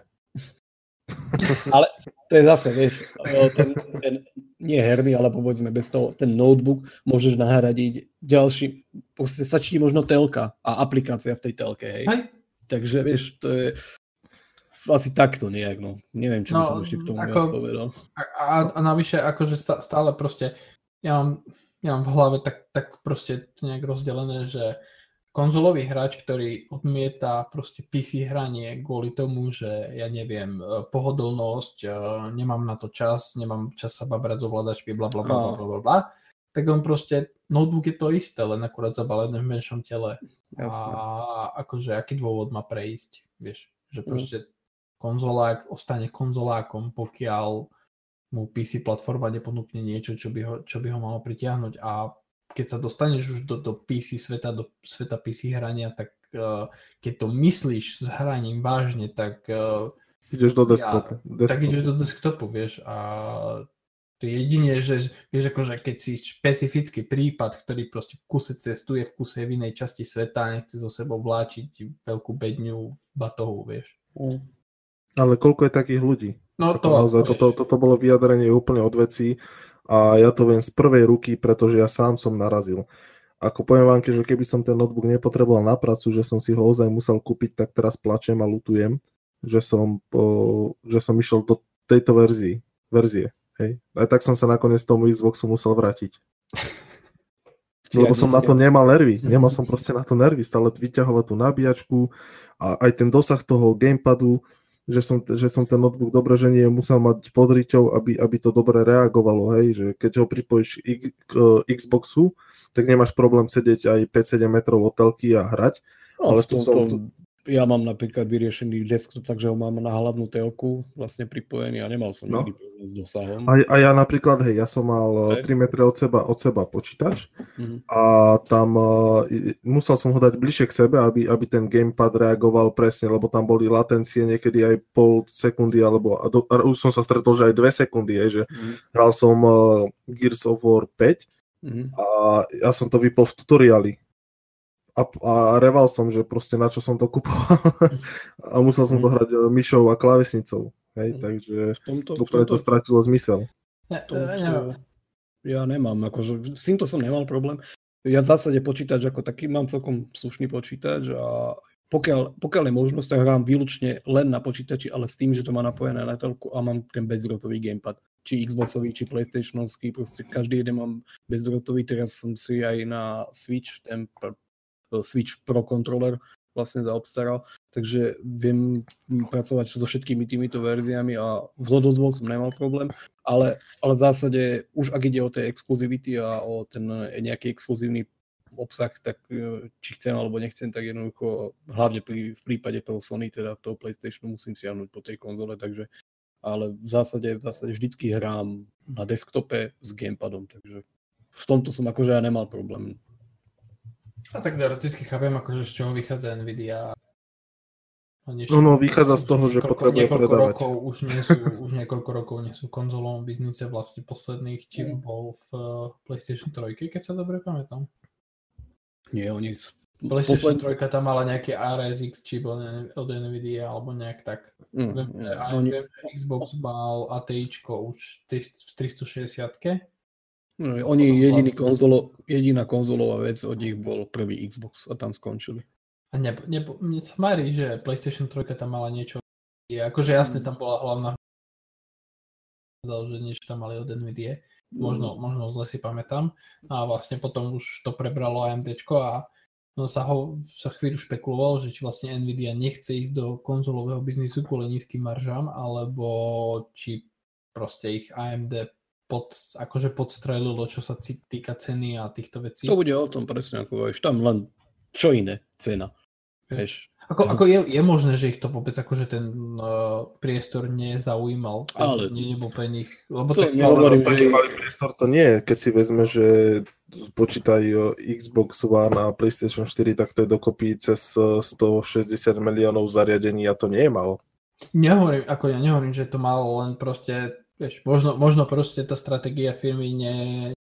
Speaker 3: Ale to je zase, vieš, ten, ten, nie herný, ale povedzme bez toho, ten notebook môžeš nahradiť ďalší, proste stačí možno telka a aplikácia v tej telke, hej.
Speaker 2: Hej,
Speaker 3: Takže vieš, to je asi takto nejak, no. Neviem, čo by no, som ešte k tomu ako, povedal.
Speaker 2: A, a, a navyše, akože stále proste, ja mám, ja mám v hlave tak, tak proste nejak rozdelené, že konzolový hráč, ktorý odmieta proste PC hranie kvôli tomu, že ja neviem, e, pohodlnosť, e, nemám na to čas, nemám čas sa babrať z ovládačky, bla bla bla bla bla bla, tak on proste, notebook je to isté, len akurát zabalené v menšom tele. Jasne. A akože aký dôvod má prejsť, vieš, že mm. Konzolák ostane konzolákom, pokiaľ mu PC platforma neponúkne niečo, čo by ho, čo by ho malo pritiahnuť a keď sa dostaneš už do, do PC sveta, do sveta PC hrania, tak uh, keď to myslíš s hraním vážne, tak uh,
Speaker 1: ideš do desktopu.
Speaker 2: Ja, tak ideš do desktopu, vieš, a to je jedine, že vieš, akože keď si špecifický prípad, ktorý proste v kuse cestuje, v kuse v inej časti sveta a nechce zo sebou vláčiť veľkú bedňu v batohu, vieš.
Speaker 1: Mm. Ale koľko je takých ľudí?
Speaker 2: No to,
Speaker 1: naozaj, to, toto, toto bolo vyjadrenie úplne od vecí a ja to viem z prvej ruky, pretože ja sám som narazil. Ako poviem vám, že keby som ten notebook nepotreboval na pracu, že som si ho ozaj musel kúpiť, tak teraz plačem a lutujem, že som, po, že som išiel do tejto verzii, verzie. Hej. Aj tak som sa nakoniec tomu Xboxu musel vrátiť. Lebo som na to nemal nervy. Nemal som proste na to nervy. Stále vyťahovať tú nabíjačku a aj ten dosah toho gamepadu, že som, že som ten notebook dobre, že nie musel mať pod riťou, aby, aby to dobre reagovalo, hej, že keď ho pripojíš k Xboxu, tak nemáš problém sedieť aj 5-7 metrov od telky a hrať.
Speaker 3: No, ale to, som, to, ja mám napríklad vyriešený desktop, takže ho mám na hlavnú telku vlastne pripojený a nemal som no. nikdy s dosahom.
Speaker 1: A, a ja napríklad, hej, ja som mal okay. 3 metre od seba, od seba počítač mm-hmm. a tam uh, musel som ho dať bližšie k sebe, aby, aby ten gamepad reagoval presne, lebo tam boli latencie niekedy aj pol sekundy, alebo a do, a už som sa stretol, že aj dve sekundy, hej, že mm-hmm. hral som uh, Gears of War 5 mm-hmm. a ja som to vypol v tutoriáli a, a reval som, že proste na čo som to kupoval a musel som to mhm. hrať e, myšou a klávesnicou. Hej, mhm. takže v tomto, to stratilo zmysel.
Speaker 3: Tomto, ja nemám, akože s týmto som nemal problém. Ja v zásade počítač ako taký mám celkom slušný počítač a pokiaľ, pokiaľ je možnosť, tak hrám výlučne len na počítači, ale s tým, že to má napojené na telku a mám ten bezdrotový gamepad. Či Xboxový, či Playstationovský, proste každý jeden mám bezdrotový. Teraz som si aj na Switch ten Switch Pro controller vlastne zaobstaral, takže viem pracovať so všetkými týmito verziami a v Zodozvol som nemal problém, ale, ale v zásade už ak ide o tej exkluzivity a o ten nejaký exkluzívny obsah, tak e, či chcem alebo nechcem, tak jednoducho hlavne pri, v prípade toho Sony, teda toho PlayStationu musím siahnuť po tej konzole, takže ale v zásade, v zásade vždycky hrám na desktope s gamepadom, takže v tomto som akože ja nemal problém.
Speaker 2: A tak teoreticky chápem, akože z čoho vychádza Nvidia.
Speaker 1: No, no, vychádza z toho, že potrebuje predávať.
Speaker 2: Rokov už, nie sú, už niekoľko rokov nie sú konzolovom biznise vlastne posledných, či mm. bol v uh, PlayStation 3, keď sa dobre pamätám.
Speaker 3: Nie, oni...
Speaker 2: PlayStation posled... 3 tam mala nejaký RSX čip od Nvidia alebo nejak tak. Mm, viem, mm, aj oni... viem, Xbox mal ATIčko už v 360
Speaker 3: No, oni jediný vlastne... konzolo, jediná konzolová vec od nich bol prvý Xbox a tam skončili.
Speaker 2: A ne, ne, mne sa marí, že PlayStation 3 tam mala niečo. Je, akože jasne tam bola hlavná že niečo tam mali od NVIDIA. Možno, mm. možno zle si pamätám. A vlastne potom už to prebralo AMD a no sa, ho, sa chvíľu špekulovalo, že či vlastne Nvidia nechce ísť do konzolového biznisu kvôli nízkym maržám, alebo či proste ich AMD pod, akože podstrelilo, čo sa týka ceny a týchto vecí.
Speaker 3: To bude o tom presne, ako vieš, tam len čo iné cena. Vieš.
Speaker 2: Ako, ako je, je možné, že ich to vôbec akože ten uh, priestor nezaujímal, ale nie nebol pre nich, lebo
Speaker 1: to tak, nehovorím, že... taký malý priestor to nie je, keď si vezme, že počítajú Xbox One a PlayStation 4, tak to je dokopy cez 160 miliónov zariadení a to nie je malo.
Speaker 2: Nehovorím, ako ja nehovorím, že to malo len proste Vieš, možno, možno proste tá stratégia firmy ne,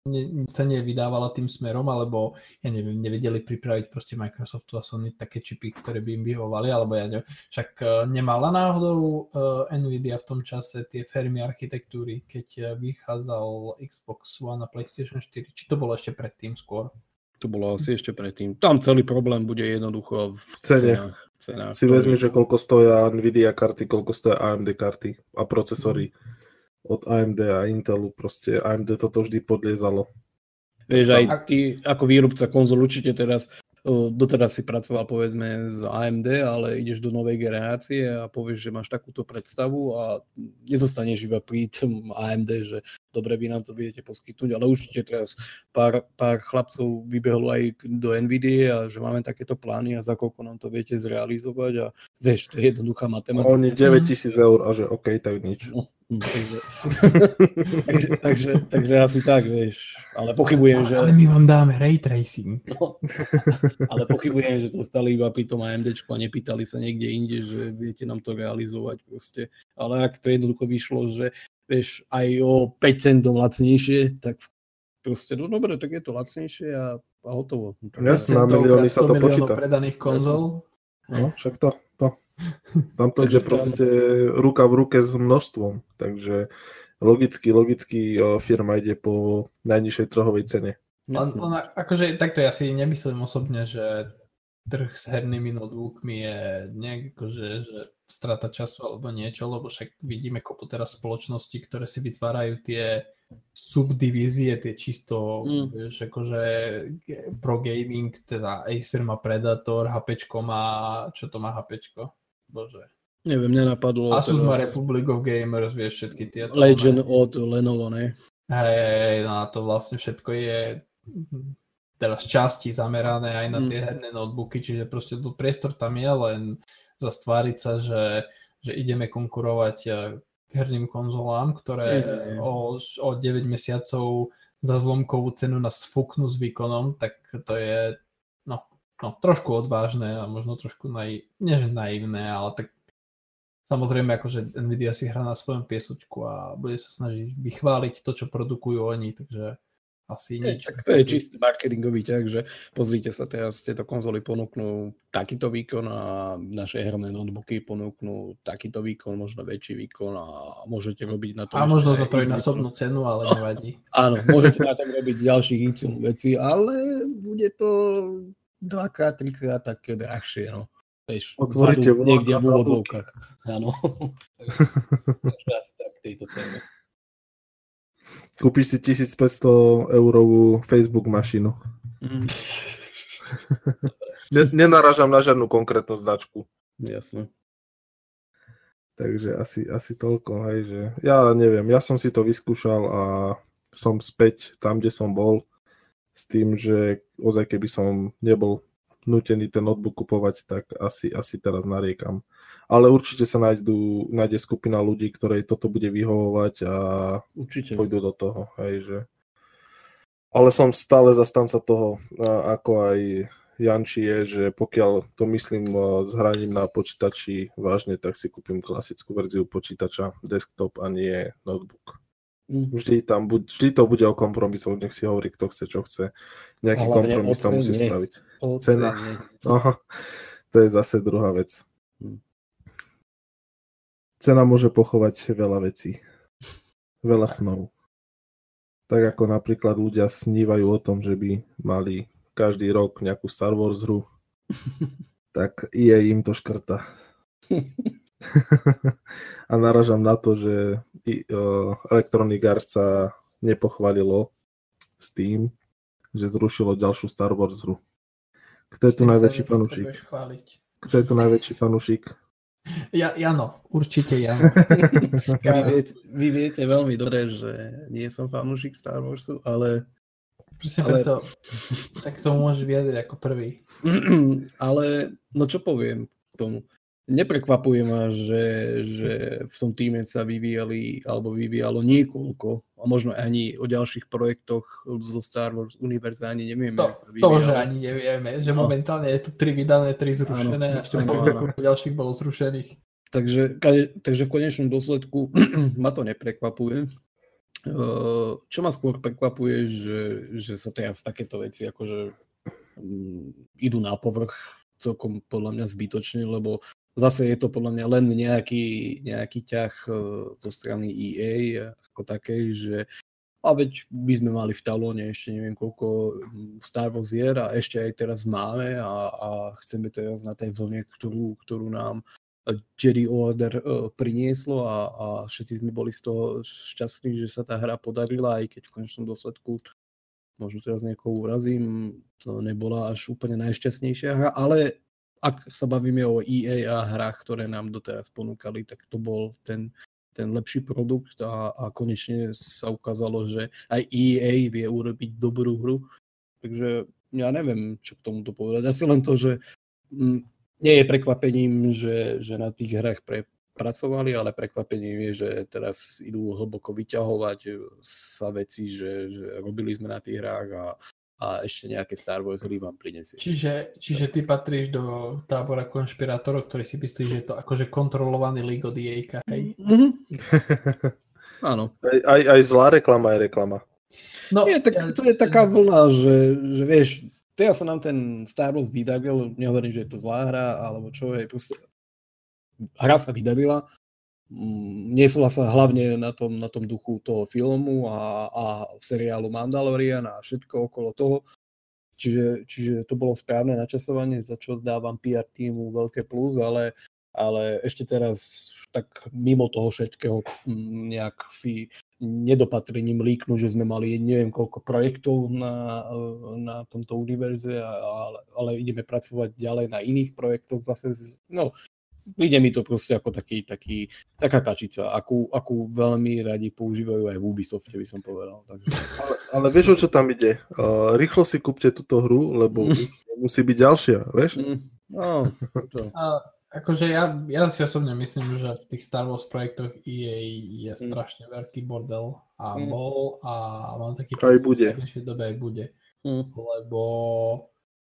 Speaker 2: ne, sa nevydávala tým smerom, alebo ja neviem, nevedeli pripraviť proste Microsoftu a Sony také čipy, ktoré by im vyhovali, alebo ja neviem. Však uh, nemala náhodou uh, Nvidia v tom čase tie firmy architektúry, keď uh, vychádzal Xbox One a PlayStation 4, či to bolo ešte predtým skôr?
Speaker 3: To bolo asi ešte predtým. Tam celý problém bude jednoducho v,
Speaker 1: cene.
Speaker 3: cenách. cenách
Speaker 1: Si vezmi, že koľko stoja Nvidia karty, koľko stoja AMD karty a procesory od AMD a Intelu. Proste AMD toto vždy podliezalo.
Speaker 3: Vieš, aj ty ako výrobca konzol určite teraz, doteraz si pracoval povedzme z AMD, ale ideš do novej generácie a povieš, že máš takúto predstavu a nezostaneš iba pri tom AMD, že dobre, vy nám to viete poskytnúť, ale určite teraz pár, pár chlapcov vybehlo aj do NVIDIA a že máme takéto plány a za koľko nám to viete zrealizovať a vieš, to je jednoduchá matematika.
Speaker 1: Oni 9000 eur a že OK, tak nič.
Speaker 3: No, hm, takže, takže, takže, takže asi tak, vieš. Ale pochybujem, že...
Speaker 2: Ale my vám dáme ray tracing.
Speaker 3: No, ale pochybujem, že to stali iba pri tom AMDčku a nepýtali sa niekde inde, že viete nám to realizovať proste. Ale ak to jednoducho vyšlo, že vieš, aj o 5 centov lacnejšie, tak proste, no dobre, tak je to lacnejšie a, a hotovo. No,
Speaker 1: Jasné, na milióny sa to počíta.
Speaker 2: predaných konzol.
Speaker 1: No, však to, to. Tam to ide proste ruka v ruke s množstvom. Takže logicky, logicky firma ide po najnižšej trhovej cene.
Speaker 2: On,
Speaker 3: Jasné.
Speaker 2: on, akože takto ja si nemyslím osobne, že trh s hernými notebookmi je nejak akože, že strata času alebo niečo, lebo však vidíme kopu teraz spoločností, ktoré si vytvárajú tie subdivízie, tie čisto,
Speaker 3: Mm.
Speaker 2: vieš, akože pro gaming, teda Acer má Predator, HPčko má, čo to má HPčko? Bože.
Speaker 3: Neviem, nenapadlo.
Speaker 2: Asus má
Speaker 3: teraz
Speaker 2: Republic of Gamers, vieš, všetky tieto.
Speaker 3: Legend od Lenovo, ne?
Speaker 2: Hej, no a to vlastne všetko je teraz časti zamerané aj na tie herné notebooky, čiže proste tu priestor tam je, len zastváriť sa, že, že ideme konkurovať eh, herným konzolám, ktoré
Speaker 3: hej, hej.
Speaker 2: o, o 9 mesiacov za zlomkovú cenu nás fúknú s výkonom, tak to je no, no, trošku odvážne a možno trošku naj, nie že naivné, ale tak Samozrejme, akože Nvidia si hrá na svojom piesočku a bude sa snažiť vychváliť to, čo produkujú oni, takže asi
Speaker 3: Je,
Speaker 2: nič.
Speaker 3: tak to je čistý marketingový ťah, že pozrite sa teraz, tieto konzoly ponúknú takýto výkon a naše herné notebooky ponúknú takýto výkon, možno väčší výkon a môžete robiť na tom...
Speaker 2: A možno za trojnásobnú cenu, ale nevadí.
Speaker 3: Áno, môžete na tom robiť ďalších Y veci, ale bude to dvakrát, trikrát také drahšie, no. Vieš,
Speaker 1: Otvoríte
Speaker 3: niekde v úvodzovkách. Áno. Takže asi tak tejto téme.
Speaker 1: Kúpiš si 1500 eurovú Facebook mašinu.
Speaker 3: Mm,
Speaker 1: Ne, nenarážam na žiadnu konkrétnu značku.
Speaker 3: jasne.
Speaker 1: Takže asi, asi toľko, hej, že ja neviem, ja som si to vyskúšal a som späť tam, kde som bol, s tým, že ozaj keby som nebol nutený ten notebook kupovať, tak asi, asi teraz nariekam. Ale určite sa nájdú, nájde skupina ľudí, ktorej toto bude vyhovovať a
Speaker 3: Určite.
Speaker 1: pôjdu do toho, hej, že... Ale som stále zastanca toho, ako aj Janči je, že pokiaľ to myslím s hraním na počítači vážne, tak si kúpim klasickú verziu počítača, desktop a nie notebook.
Speaker 3: Mm.
Speaker 1: Vždy, tam, vždy to bude o kompromisoch, nech si hovorí, kto chce, čo chce. Nejaký kompromis tam musí spraviť. Cena. Aha, to je zase druhá vec. Cena môže pochovať veľa vecí. Veľa snov. Tak ako napríklad ľudia snívajú o tom, že by mali každý rok nejakú Star Wars hru, tak EA im to škrta. A naražam na to, že Electronic Arts sa nepochválilo s tým, že zrušilo ďalšiu Star Wars hru. Kto je tu najväčší fanúšik? Kto je tu najväčší fanúšik?
Speaker 2: Ja, Jano, určite Jano.
Speaker 3: Vy, viete, vy viete veľmi dobre, že nie som fanúšik Star Warsu, ale,
Speaker 2: Presne
Speaker 3: Ale-
Speaker 2: preto sa k tomu môžeš vyjadriť ako prvý.
Speaker 3: ale no čo poviem k tomu. Neprekvapuje ma, že, že v tom týme sa vyvíjali alebo vyvíjalo niekoľko a možno ani o ďalších projektoch zo Star Wars univerza ani nevieme.
Speaker 2: To,
Speaker 3: sa
Speaker 2: to,
Speaker 3: vyvíjalo.
Speaker 2: že ani nevieme, že
Speaker 3: No.
Speaker 2: momentálne je tu tri vydané, tri zrušené
Speaker 3: Áno,
Speaker 2: a ešte roku ďalších bolo zrušených.
Speaker 3: Takže, takže v konečnom dôsledku ma to neprekvapuje. Eh, Čo ma skôr prekvapuje, že, že sa teraz takéto veci akože mm, idú na povrch celkom podľa mňa zbytočne, lebo zase je to podľa mňa len nejaký, nejaký ťah eh, zo strany EA ako takej, že a veď by sme mali v talóne ešte neviem koľko Star Wars hier a ešte aj teraz máme a, a chceme teraz na tej vlne, ktorú, ktorú nám Jedi Order uh, prinieslo a, a všetci sme boli z toho šťastní, že sa tá hra podarila, aj keď v konečnom dôsledku možno teraz niekoho urazím, to nebola až úplne najšťastnejšia hra, ale ak sa bavíme o EA a hrách, ktoré nám doteraz ponúkali, tak to bol ten ten lepší produkt a, a konečne sa ukázalo, že aj EA vie urobiť dobrú hru. Takže ja neviem, čo k tomuto povedať. Asi len to, že mm, nie je prekvapením, že, že na tých hrách pre, pracovali, ale prekvapením je, že teraz idú hlboko vyťahovať sa veci, že, že robili sme na tých hrách a, a ešte nejaké Star Wars hry vám prinesie.
Speaker 2: Čiže, čiže ty patríš do tábora konšpirátorov, ktorí si myslí, že je to akože kontrolovaný League of the hej? Mm-hmm.
Speaker 3: Áno.
Speaker 1: Aj, aj, aj zlá reklama je reklama.
Speaker 3: No, Nie, tak, ja, to je taká vlna, že, že vieš, teraz sa nám ten Star Wars vydavil, nehovorím, že je to zlá hra, alebo čo je, proste hra sa vydavila, niesla sa hlavne na tom, na tom duchu toho filmu a, a seriálu Mandalorian a všetko okolo toho. Čiže, čiže to bolo správne načasovanie, za čo dávam PR týmu veľké plus, ale, ale ešte teraz tak mimo toho všetkého mm, nejak si nedopatrením líknu, že sme mali neviem koľko projektov na, na tomto univerze, ale, ale ideme pracovať ďalej na iných projektoch zase. No, ide mi to proste ako taký, taký, taká kačica, akú, akú veľmi radi používajú aj v Ubisofte, by som povedal. Takže...
Speaker 1: Ale, ale vieš, o čo tam ide? Uh, rýchlo si kúpte túto hru, lebo musí byť ďalšia, vieš? Mm. No,
Speaker 2: to. A, akože ja, ja si osobne myslím, že v tých Star Wars projektoch EA je mm. strašne veľký bordel a mm. bol a mám taký
Speaker 1: pocit,
Speaker 2: že v dobe aj bude. Mm. Lebo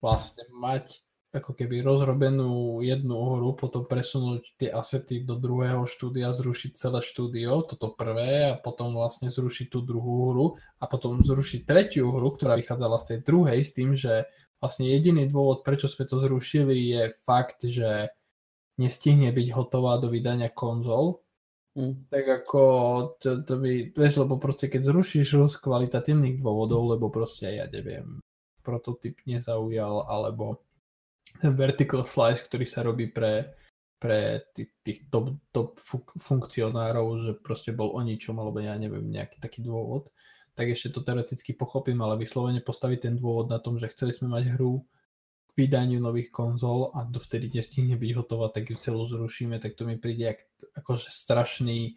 Speaker 2: vlastne mať ako keby rozrobenú jednu hru, potom presunúť tie asety do druhého štúdia, zrušiť celé štúdio, toto prvé, a potom vlastne zrušiť tú druhú hru a potom zrušiť tretiu hru, ktorá vychádzala z tej druhej, s tým, že vlastne jediný dôvod, prečo sme to zrušili, je fakt, že nestihne byť hotová do vydania konzol. Mm. Tak ako to, to by, vieš, lebo proste keď zrušíš hru z kvalitatívnych dôvodov, lebo proste ja neviem, prototyp nezaujal, alebo vertical slice, ktorý sa robí pre, pre tých, tých top, top funkcionárov, že proste bol o ničom, alebo ja neviem, nejaký taký dôvod, tak ešte to teoreticky pochopím, ale vyslovene postaviť ten dôvod na tom, že chceli sme mať hru k vydaniu nových konzol a dovtedy nestihne byť hotová, tak ju celú zrušíme, tak to mi príde jak, akože strašný,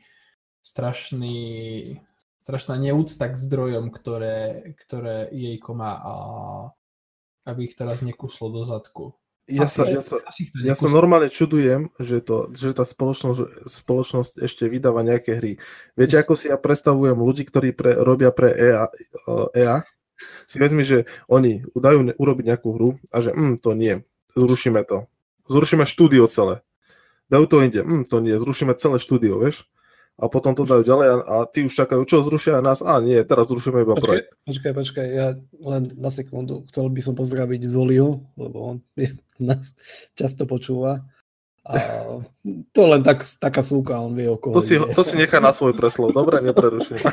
Speaker 2: strašný, strašná neúcta k zdrojom, ktoré, ktoré jej má a aby ich teraz nekuslo do zadku
Speaker 1: ja sa, ja, sa, ja sa normálne čudujem, že, to, že tá spoločnosť, spoločnosť ešte vydáva nejaké hry. Viete, ako si ja predstavujem ľudí, ktorí pre, robia pre EA, EA? Si vezmi, že oni dajú urobiť nejakú hru a že mm, to nie, zrušíme to. Zrušíme štúdio celé. Dajú to inde, mm, to nie, zrušíme celé štúdio, vieš? A potom to dajú ďalej a, a tí už čakajú, čo zrušia nás? A nie, teraz zrušíme iba počkaj, projekt.
Speaker 3: Počkaj, počkaj, ja len na sekundu chcel by som pozdraviť Zoliu, lebo on nás často počúva. A to len tak, taká súka, on vie o koho
Speaker 1: to si, to si nechá na svoj preslov, dobre, neprerušujem.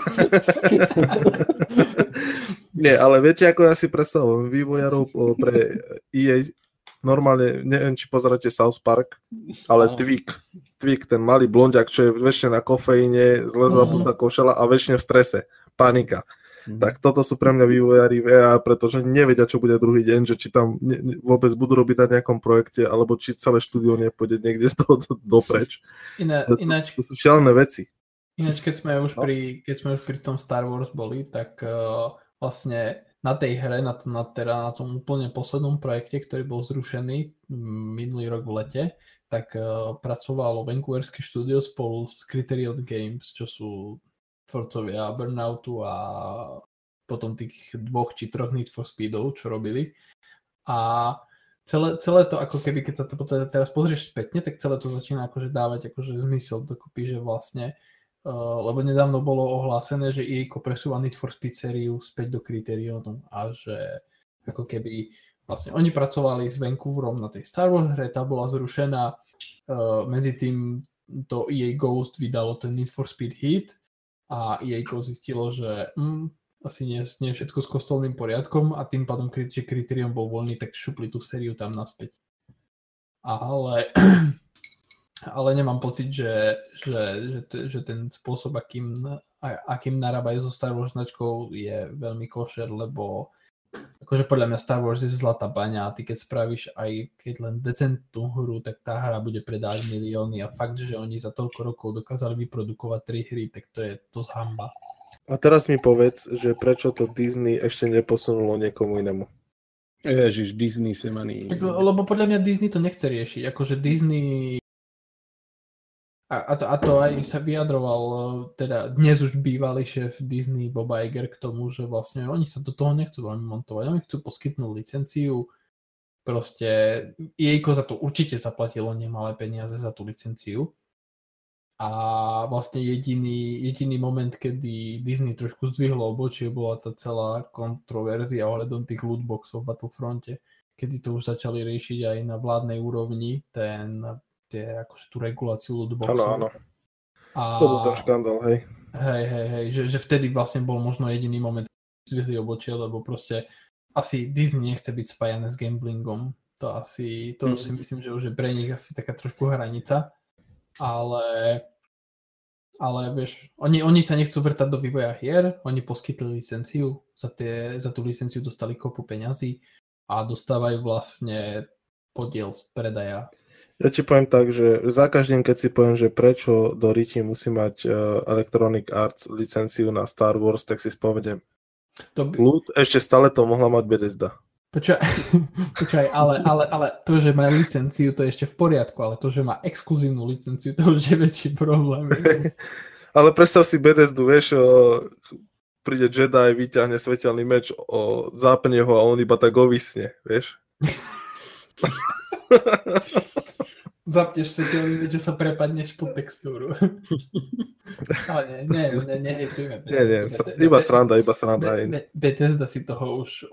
Speaker 1: Nie, ale viete, ako ja si predstavujem vývojarov pre EA normálne, neviem, či pozeráte South Park, ale. Twig, Twig, ten malý blondiak, čo je väčšine na kofeíne, zle zabudná košela a väčšine v strese, panika. Mm. Tak toto sú pre mňa vývojári v EA, pretože nevedia, čo bude druhý deň, že či tam ne, ne, vôbec budú robiť na nejakom projekte, alebo či celé štúdio nepôjde niekde z toho dopreč. Iné, to, ináč, to sú šialené veci.
Speaker 2: Ináč, keď sme už, no. pri, keď sme už pri tom Star Wars boli, tak uh, vlastne na tej hre, na, na, teda na tom úplne poslednom projekte, ktorý bol zrušený minulý rok v lete, tak uh, pracovalo Vancouverské štúdio spolu s Criterion Games, čo sú tvorcovia Burnoutu a potom tých dvoch či troch Need for Speedov, čo robili. A celé, celé to, ako keby, keď sa to teraz pozrieš spätne, tak celé to začína akože dávať akože zmysel dokopy, že vlastne lebo nedávno bolo ohlásené, že EA presúva Need for Speed sériu späť do Criterionu a že ako keby vlastne oni pracovali s Vancouverom na tej Star Wars hre, tá bola zrušená, uh, medzi tým to EA Ghost vydalo ten Need for Speed Heat a EA zistilo, že hm, asi nie, nie všetko s kostolným poriadkom a tým pádom, že kritérium bol voľný, tak šupli tú sériu tam naspäť. Ale, ale nemám pocit, že, že, že, že ten spôsob, akým, akým narábajú so Star Wars značkou je veľmi košer, lebo akože podľa mňa Star Wars je zlatá baňa a ty keď spravíš aj keď len decentnú hru, tak tá hra bude predávať milióny a fakt, že oni za toľko rokov dokázali vyprodukovať tri hry, tak to je dosť hamba.
Speaker 1: A teraz mi povedz, že prečo to Disney ešte neposunulo niekomu inému.
Speaker 3: Ježiš, Disney sem ani...
Speaker 2: Tak, lebo podľa mňa Disney to nechce riešiť. Akože Disney a, a, to, a to aj sa vyjadroval teda dnes už bývalý šéf Disney Bob Iger k tomu, že vlastne oni sa do toho nechcú veľmi montovať. Oni chcú poskytnúť licenciu, proste jejko za to určite zaplatilo nemalé peniaze za tú licenciu. A vlastne jediný, jediný moment, kedy Disney trošku zdvihlo obočie, bola tá celá kontroverzia ohľadom tých lootboxov v Battlefronte, kedy to už začali riešiť aj na vládnej úrovni, ten tie, akože tú reguláciu lootboxov.
Speaker 1: Áno, áno. A... To bol ten škandál, hej.
Speaker 2: Hej, hej, hej, že, že vtedy vlastne bol možno jediný moment, zvihli obočie, lebo proste asi Disney nechce byť spájané s gamblingom. To asi, to mm. si myslím, že už je pre nich asi taká trošku hranica. Ale, ale vieš, oni, oni sa nechcú vrtať do vývoja hier, oni poskytli licenciu, za, tie, za tú licenciu dostali kopu peňazí a dostávajú vlastne podiel z predaja
Speaker 1: ja ti poviem tak, že za každým, keď si poviem, že prečo do Riti musí mať uh, Electronic Arts licenciu na Star Wars, tak si spovedem. To by... Ľud, ešte stále to mohla mať Bethesda.
Speaker 2: Počkaj, počkaj ale, ale, ale to, že má licenciu, to je ešte v poriadku, ale to, že má exkluzívnu licenciu, to už je väčší problém.
Speaker 1: ale predstav si Bethesdu, vieš, o, príde Jedi, vyťahne svetelný meč, o, zápne ho a on iba tak ovisne, vieš.
Speaker 2: Zapneš svetelný, že sa prepadneš pod textúru. Ale nie, nie, nie, nie,
Speaker 1: Nie, nie, iba sranda, iba sranda.
Speaker 2: Bethesda si toho už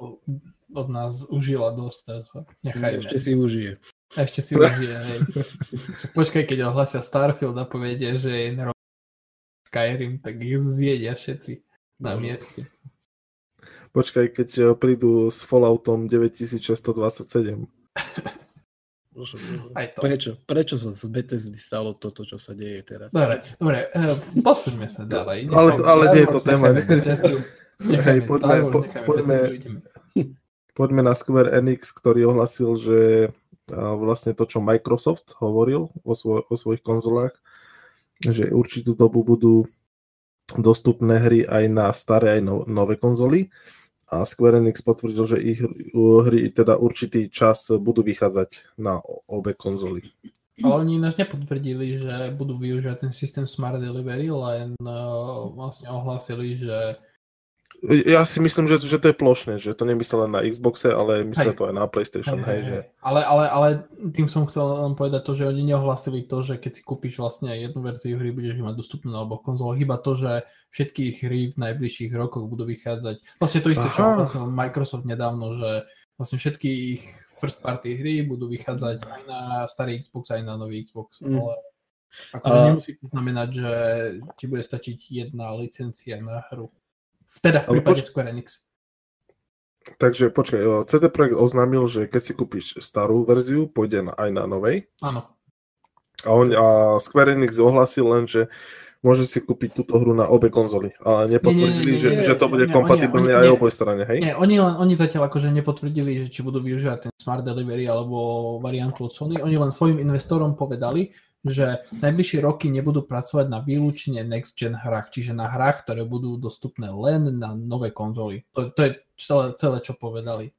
Speaker 2: od nás užila dosť. Nechajme.
Speaker 3: Ešte si užije.
Speaker 2: Ešte si užije, hej. Počkaj, keď ohlasia Starfield a povedia, že je Skyrim, tak ich zjedia všetci na no. mieste.
Speaker 1: Počkaj, keď eh, prídu s Falloutom 9627.
Speaker 3: Aj to. Prečo? Prečo sa z Bethesdy stalo toto, čo sa deje teraz?
Speaker 2: Dobre, dobre, uh, posuňme sa ďalej.
Speaker 1: ale, ale nie je to téma. Hej, poďme, po, poďme, poďme na Square Enix, ktorý ohlasil, že vlastne to, čo Microsoft hovoril o, svoj, o svojich konzolách, že určitú dobu budú dostupné hry aj na staré, aj no, nové konzoly a Square Enix potvrdil, že ich hry teda určitý čas budú vychádzať na obe konzoly.
Speaker 2: Ale oni ináč nepotvrdili, že budú využívať ten systém Smart Delivery, len uh, vlastne ohlásili, že
Speaker 1: ja si myslím, že, že to je plošné, že to nemyslel len na Xboxe, ale myslel to aj na PlayStation. Hej, hej, že...
Speaker 2: ale, ale, ale tým som chcel len povedať to, že oni neohlasili to, že keď si kúpiš vlastne jednu verziu hry, budeš mať dostupnú na oboch konzoloch, iba to, že všetky ich hry v najbližších rokoch budú vychádzať. Vlastne to isté, čo vlastne Microsoft nedávno, že vlastne všetky ich first party hry budú vychádzať aj na starý Xbox, aj na nový Xbox. Mm. Ale akože uh... nemusí to znamenať, že ti bude stačiť jedna licencia na hru. Teda v prípade poč- Square Enix.
Speaker 1: Takže počkaj, CD Projekt oznámil, že keď si kúpiš starú verziu, pôjde na, aj na novej.
Speaker 2: Áno.
Speaker 1: A, on, a Square Enix ohlasil len, že môže si kúpiť túto hru na obe konzoly. Ale nepotvrdili, nie, nie, nie, že, že to bude kompatibilné aj oboj strane, hej?
Speaker 2: Nie, oni, len, oni zatiaľ akože nepotvrdili, že či budú využívať ten Smart Delivery alebo variantu od Sony. Oni len svojim investorom povedali, že najbližšie roky nebudú pracovať na výlučne next gen hrách, čiže na hrách, ktoré budú dostupné len na nové konzoly. To, to je celé, celé, čo povedali.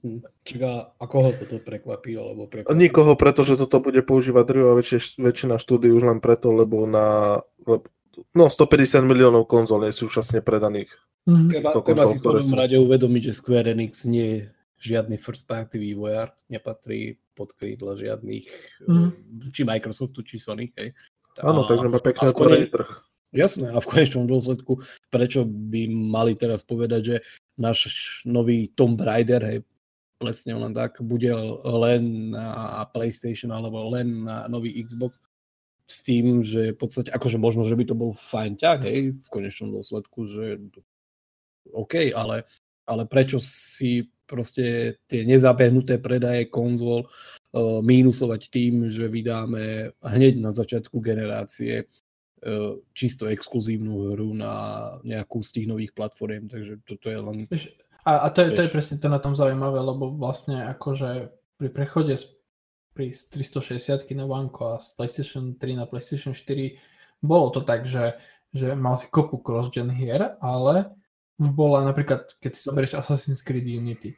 Speaker 3: Hm. Čiže a koho toto prekvapí? Alebo prekvapí?
Speaker 1: Nikoho, pretože toto bude používať drvá väčšie, väčšina štúdí už len preto, lebo na lebo, no 150 miliónov konzol je súčasne predaných.
Speaker 3: Mm. Treba, treba si v prvom rade uvedomiť, že Square Enix nie je žiadny first party vývojár, nepatrí pod krídla žiadnych, mm. či Microsoftu, či Sony. Hej.
Speaker 1: Áno, takže má pekný otvorený trh.
Speaker 3: Jasné, a v konečnom dôsledku, prečo by mali teraz povedať, že náš nový Tomb Raider, hej, presne len tak, bude len na PlayStation alebo len na nový Xbox. s tým, že v podstate, akože možno, že by to bol fajn ťah, hej, v konečnom dôsledku, že OK, ale, ale prečo si proste tie nezabehnuté predaje konzol uh, mínusovať tým, že vydáme hneď na začiatku generácie uh, čisto exkluzívnu hru na nejakú z tých nových platform, takže toto je len...
Speaker 2: A, a to, je, to je presne to na tom zaujímavé, lebo vlastne akože pri prechode z, pri 360 na Vanko a z PlayStation 3 na PlayStation 4 bolo to tak, že, že mal si kopu cross-gen hier, ale už bola napríklad, keď si zoberieš Assassin's Creed Unity,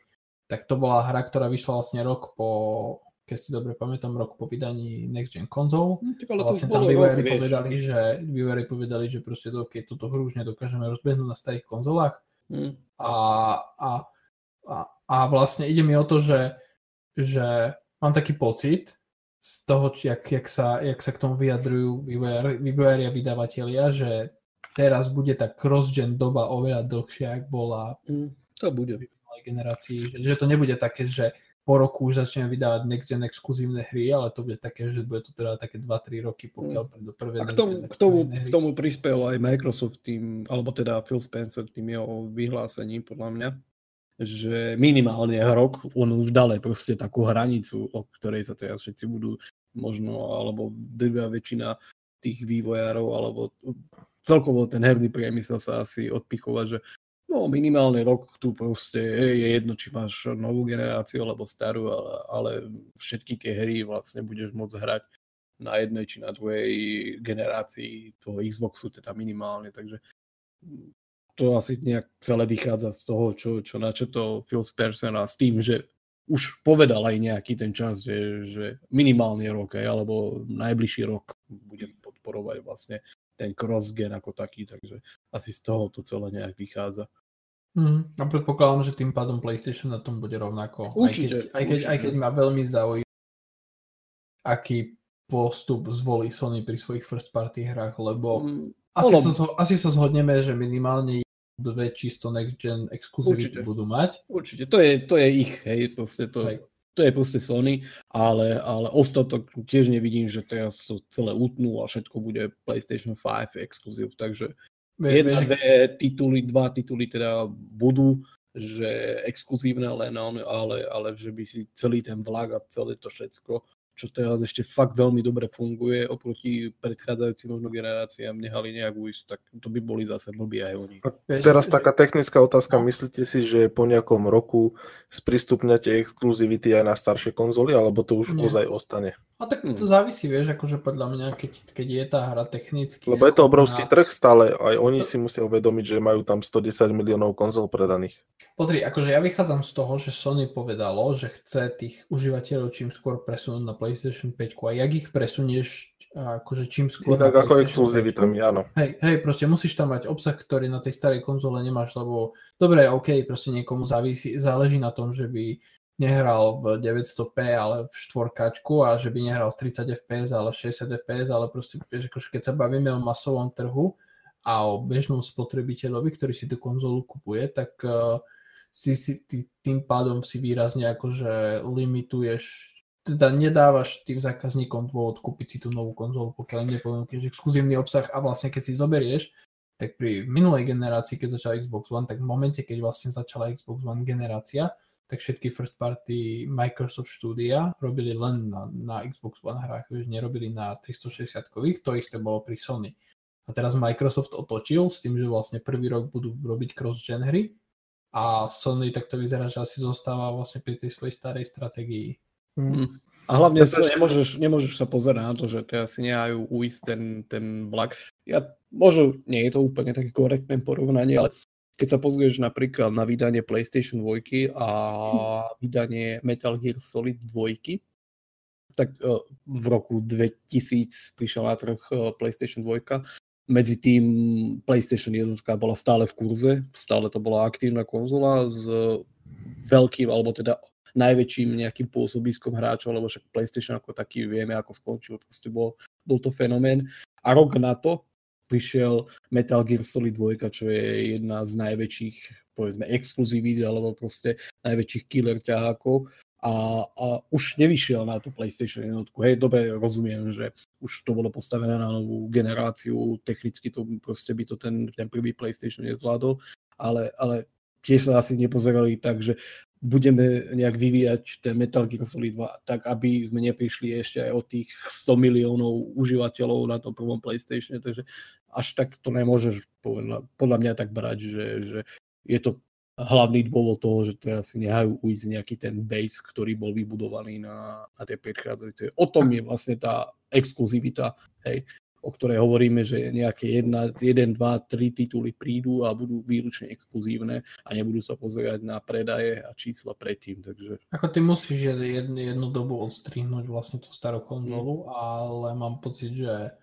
Speaker 2: tak to bola hra, ktorá vyšla vlastne rok po, keď si dobre pamätám, rok po vydaní Next Gen konzol. Hm, a vlastne tam vývojári povedali, že, vývojári povedali, že proste do, keď túto hru už nedokážeme rozbehnúť na starých konzolách. Hmm. A, a, a, a vlastne ide mi o to, že, že mám taký pocit z toho, či, jak, jak, sa, jak sa k tomu vyjadrujú vývojári a vydavatelia, že teraz bude tá cross-gen doba oveľa dlhšia, ak bola
Speaker 3: mm, to bude.
Speaker 2: generácii. Že, že to nebude také, že po roku už začneme vydávať next-gen exkluzívne hry, ale to bude také, že bude to teda také 2-3 roky, pokiaľ prídu prvé
Speaker 3: A k tomu, k tomu, k tomu prispel aj Microsoft tým, alebo teda Phil Spencer tým jeho vyhlásením, podľa mňa, že minimálne rok, on už dal proste takú hranicu, o ktorej sa teraz všetci budú možno, alebo drvia väčšina tých vývojárov, alebo celkovo ten herný priemysel sa asi odpichovať, že no minimálne rok tu proste je jedno, či máš novú generáciu alebo starú, ale, ale všetky tie hry vlastne budeš môcť hrať na jednej či na druhej generácii toho Xboxu, teda minimálne, takže to asi nejak celé vychádza z toho, čo, čo načetol Phil Spencer a s tým, že už povedal aj nejaký ten čas, že, že minimálne rok, aj, alebo najbližší rok budem podporovať vlastne ten cross-gen ako taký, takže asi z toho to celé nejak vychádza.
Speaker 2: Mm, a predpokladám, že tým pádom PlayStation na tom bude rovnako.
Speaker 3: Určite,
Speaker 2: aj, keď, aj, keď, aj keď ma veľmi zaujíma, aký postup zvolí Sony pri svojich first party hrách, lebo mm, asi, sa, asi sa zhodneme, že minimálne dve čisto next gen exkluzivity budú mať.
Speaker 3: Určite, to je, to je ich, hej, proste to, hej to je proste Sony, ale, ale ostatok tiež nevidím, že teraz to celé utnú a všetko bude PlayStation 5 exkluzív, takže jedna, dve tituly, dva tituly teda budú, že exkluzívne len, ale, ale že by si celý ten vlak a celé to všetko čo teraz ešte fakt veľmi dobre funguje oproti predchádzajúcim možno generáciám nehali nejak ujsť, tak to by boli zase blbí aj oni.
Speaker 1: A teraz taká technická otázka, no. myslíte si, že po nejakom roku sprístupňate exkluzivity aj na staršie konzoly, alebo to už Nie. ozaj ostane?
Speaker 2: A tak to hmm. závisí, vieš, akože podľa mňa, keď, keď je tá hra technicky...
Speaker 1: Lebo je to obrovský trh stále, aj oni si musia uvedomiť, že majú tam 110 miliónov konzol predaných.
Speaker 2: Pozri, akože ja vychádzam z toho, že Sony povedalo, že chce tých užívateľov čím skôr presunúť na PlayStation 5 a jak ich presunieš akože čím skôr
Speaker 1: Inak ako exkluzivitami, áno.
Speaker 2: Hej, hej, proste musíš tam mať obsah, ktorý na tej starej konzole nemáš, lebo dobre, OK, proste niekomu závisí, záleží na tom, že by nehral v 900p, ale v 4 a že by nehral v 30 fps, ale v 60 fps, ale proste, vieš, akože keď sa bavíme o masovom trhu a o bežnom spotrebiteľovi, ktorý si tú konzolu kupuje, tak uh, si, si ty, tým pádom si výrazne akože limituješ, teda nedávaš tým zákazníkom dôvod kúpiť si tú novú konzolu, pokiaľ neponúkneš exkluzívny obsah a vlastne keď si zoberieš, tak pri minulej generácii, keď začala Xbox One, tak v momente, keď vlastne začala Xbox One generácia, tak všetky first party Microsoft štúdia robili len na, na Xbox One hrách, vieš, nerobili na 360-kových, to isté bolo pri Sony. A teraz Microsoft otočil s tým, že vlastne prvý rok budú robiť cross-gen hry a Sony tak to vyzerá, že asi zostáva vlastne pri tej svojej starej stratégii.
Speaker 3: Mm. A hlavne sa nemôžeš, nemôžeš sa pozerať na to, že teraz si nehajú uísť ten, ten vlak. Ja, možno nie je to úplne také korektné porovnanie, ale keď sa pozrieš napríklad na vydanie PlayStation 2 a vydanie Metal Gear Solid 2, tak e, v roku 2000 prišiel na trh e, PlayStation 2 medzi tým PlayStation 1 bola stále v kurze, stále to bola aktívna konzola s veľkým, alebo teda najväčším nejakým pôsobiskom hráčov, lebo však PlayStation ako taký vieme, ako skončil, proste bol, bol to fenomén. A rok na to prišiel Metal Gear Solid 2, čo je jedna z najväčších, povedzme, exkluzivít, alebo proste najväčších killer ťahákov a, a už nevyšiel na tú PlayStation jednotku. Hej, dobre, rozumiem, že už to bolo postavené na novú generáciu, technicky to proste by to ten, ten prvý PlayStation nezvládol, ale, ale tiež sa asi nepozerali tak, že budeme nejak vyvíjať ten Metal Gear Solid 2 tak, aby sme neprišli ešte aj o tých 100 miliónov užívateľov na tom prvom PlayStation, takže až tak to nemôžeš podľa, podľa mňa tak brať, že, že je to hlavný dôvod toho, že teraz si nehajú ujsť nejaký ten base, ktorý bol vybudovaný na, na tie predchádzajúce. O tom je vlastne tá exkluzivita, hej o ktorej hovoríme, že nejaké 1, 2, 3 tituly prídu a budú výlučne exkluzívne a nebudú sa pozerať na predaje a čísla predtým. Takže...
Speaker 2: Ako ty musíš jednu, jednu dobu odstrihnúť vlastne tú starú konzolu, mm. ale mám pocit, že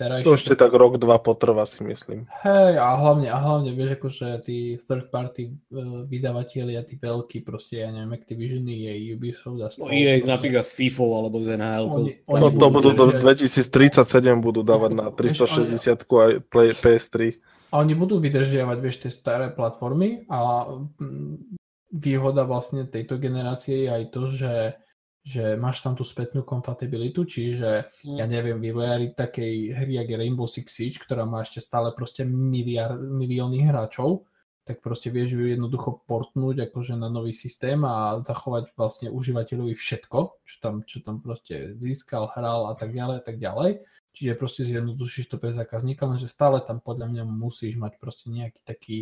Speaker 1: Terajšie... To ešte tak rok, dva potrvá si myslím.
Speaker 2: Hej, a hlavne, a hlavne vieš, akože tí third party uh, vydavatelia, tí veľkí, proste, ja neviem, Activision, je Ubisoft a
Speaker 3: spolu. No, je napríklad s FIFA alebo z NHL. Oni,
Speaker 1: oni to, to budú do 2037 budú dávať na 360 aj play, PS3.
Speaker 2: A oni budú vydržiavať, vieš, tie staré platformy a mm, výhoda vlastne tejto generácie je aj to, že že máš tam tú spätnú kompatibilitu, čiže mm. ja neviem, vývojári takej hry, jak je Rainbow Six Siege, ktorá má ešte stále proste miliard, milióny hráčov, tak proste vieš ju jednoducho portnúť akože na nový systém a zachovať vlastne užívateľovi všetko, čo tam, čo tam proste získal, hral a tak ďalej a tak ďalej. Čiže proste zjednodušíš to pre zákazníka, lenže stále tam podľa mňa musíš mať proste nejaký taký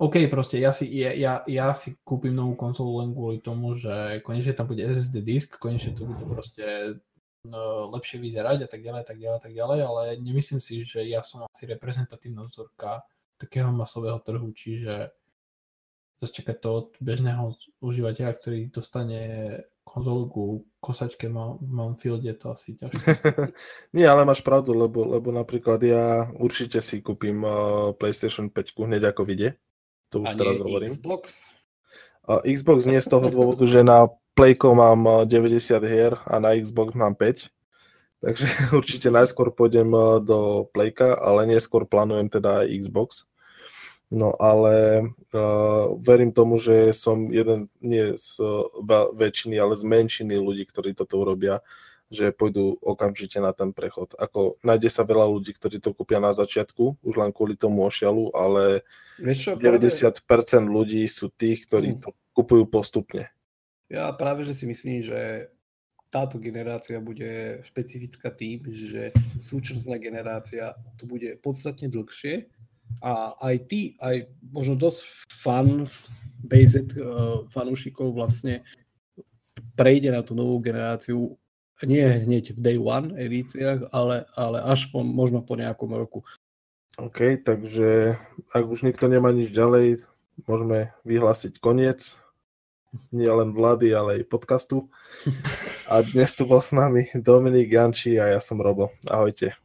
Speaker 2: OK, proste ja si, ja, ja, ja si kúpim novú konzolu len kvôli tomu, že konečne tam bude SSD disk, konečne to bude proste no, lepšie vyzerať a tak ďalej, tak ďalej, tak ďalej, ale nemyslím si, že ja som asi reprezentatívna vzorka takého masového trhu, čiže zase čakať to od bežného užívateľa, ktorý dostane konzolu ku kosačke v Mountfielde, to asi ťažké.
Speaker 1: Nie, ale máš pravdu, lebo, lebo napríklad ja určite si kúpim uh, PlayStation 5 hneď ako vyjde. To už a teraz hovorím.
Speaker 3: Xbox?
Speaker 1: Uh, Xbox nie z toho dôvodu, že na Playko mám 90 hier a na Xbox mám 5. Takže určite najskôr pôjdem do Playka, ale neskôr plánujem teda aj Xbox. No ale uh, verím tomu, že som jeden, nie z uh, väčšiny, ale z menšiny ľudí, ktorí toto urobia že pôjdu okamžite na ten prechod. Ako nájde sa veľa ľudí, ktorí to kúpia na začiatku, už len kvôli tomu ošialu, ale čo, 90% práve... ľudí sú tých, ktorí mm. to kupujú postupne.
Speaker 3: Ja práve, že si myslím, že táto generácia bude špecifická tým, že súčasná generácia to bude podstatne dlhšie a aj ty, aj možno dosť fans, based uh, fanúšikov vlastne prejde na tú novú generáciu nie hneď v day one edíciách, ale, ale až po, možno po nejakom roku.
Speaker 1: OK, takže ak už nikto nemá nič ďalej, môžeme vyhlásiť koniec. Nie len vlády, ale aj podcastu. A dnes tu bol s nami Dominik Janči a ja som Robo. Ahojte.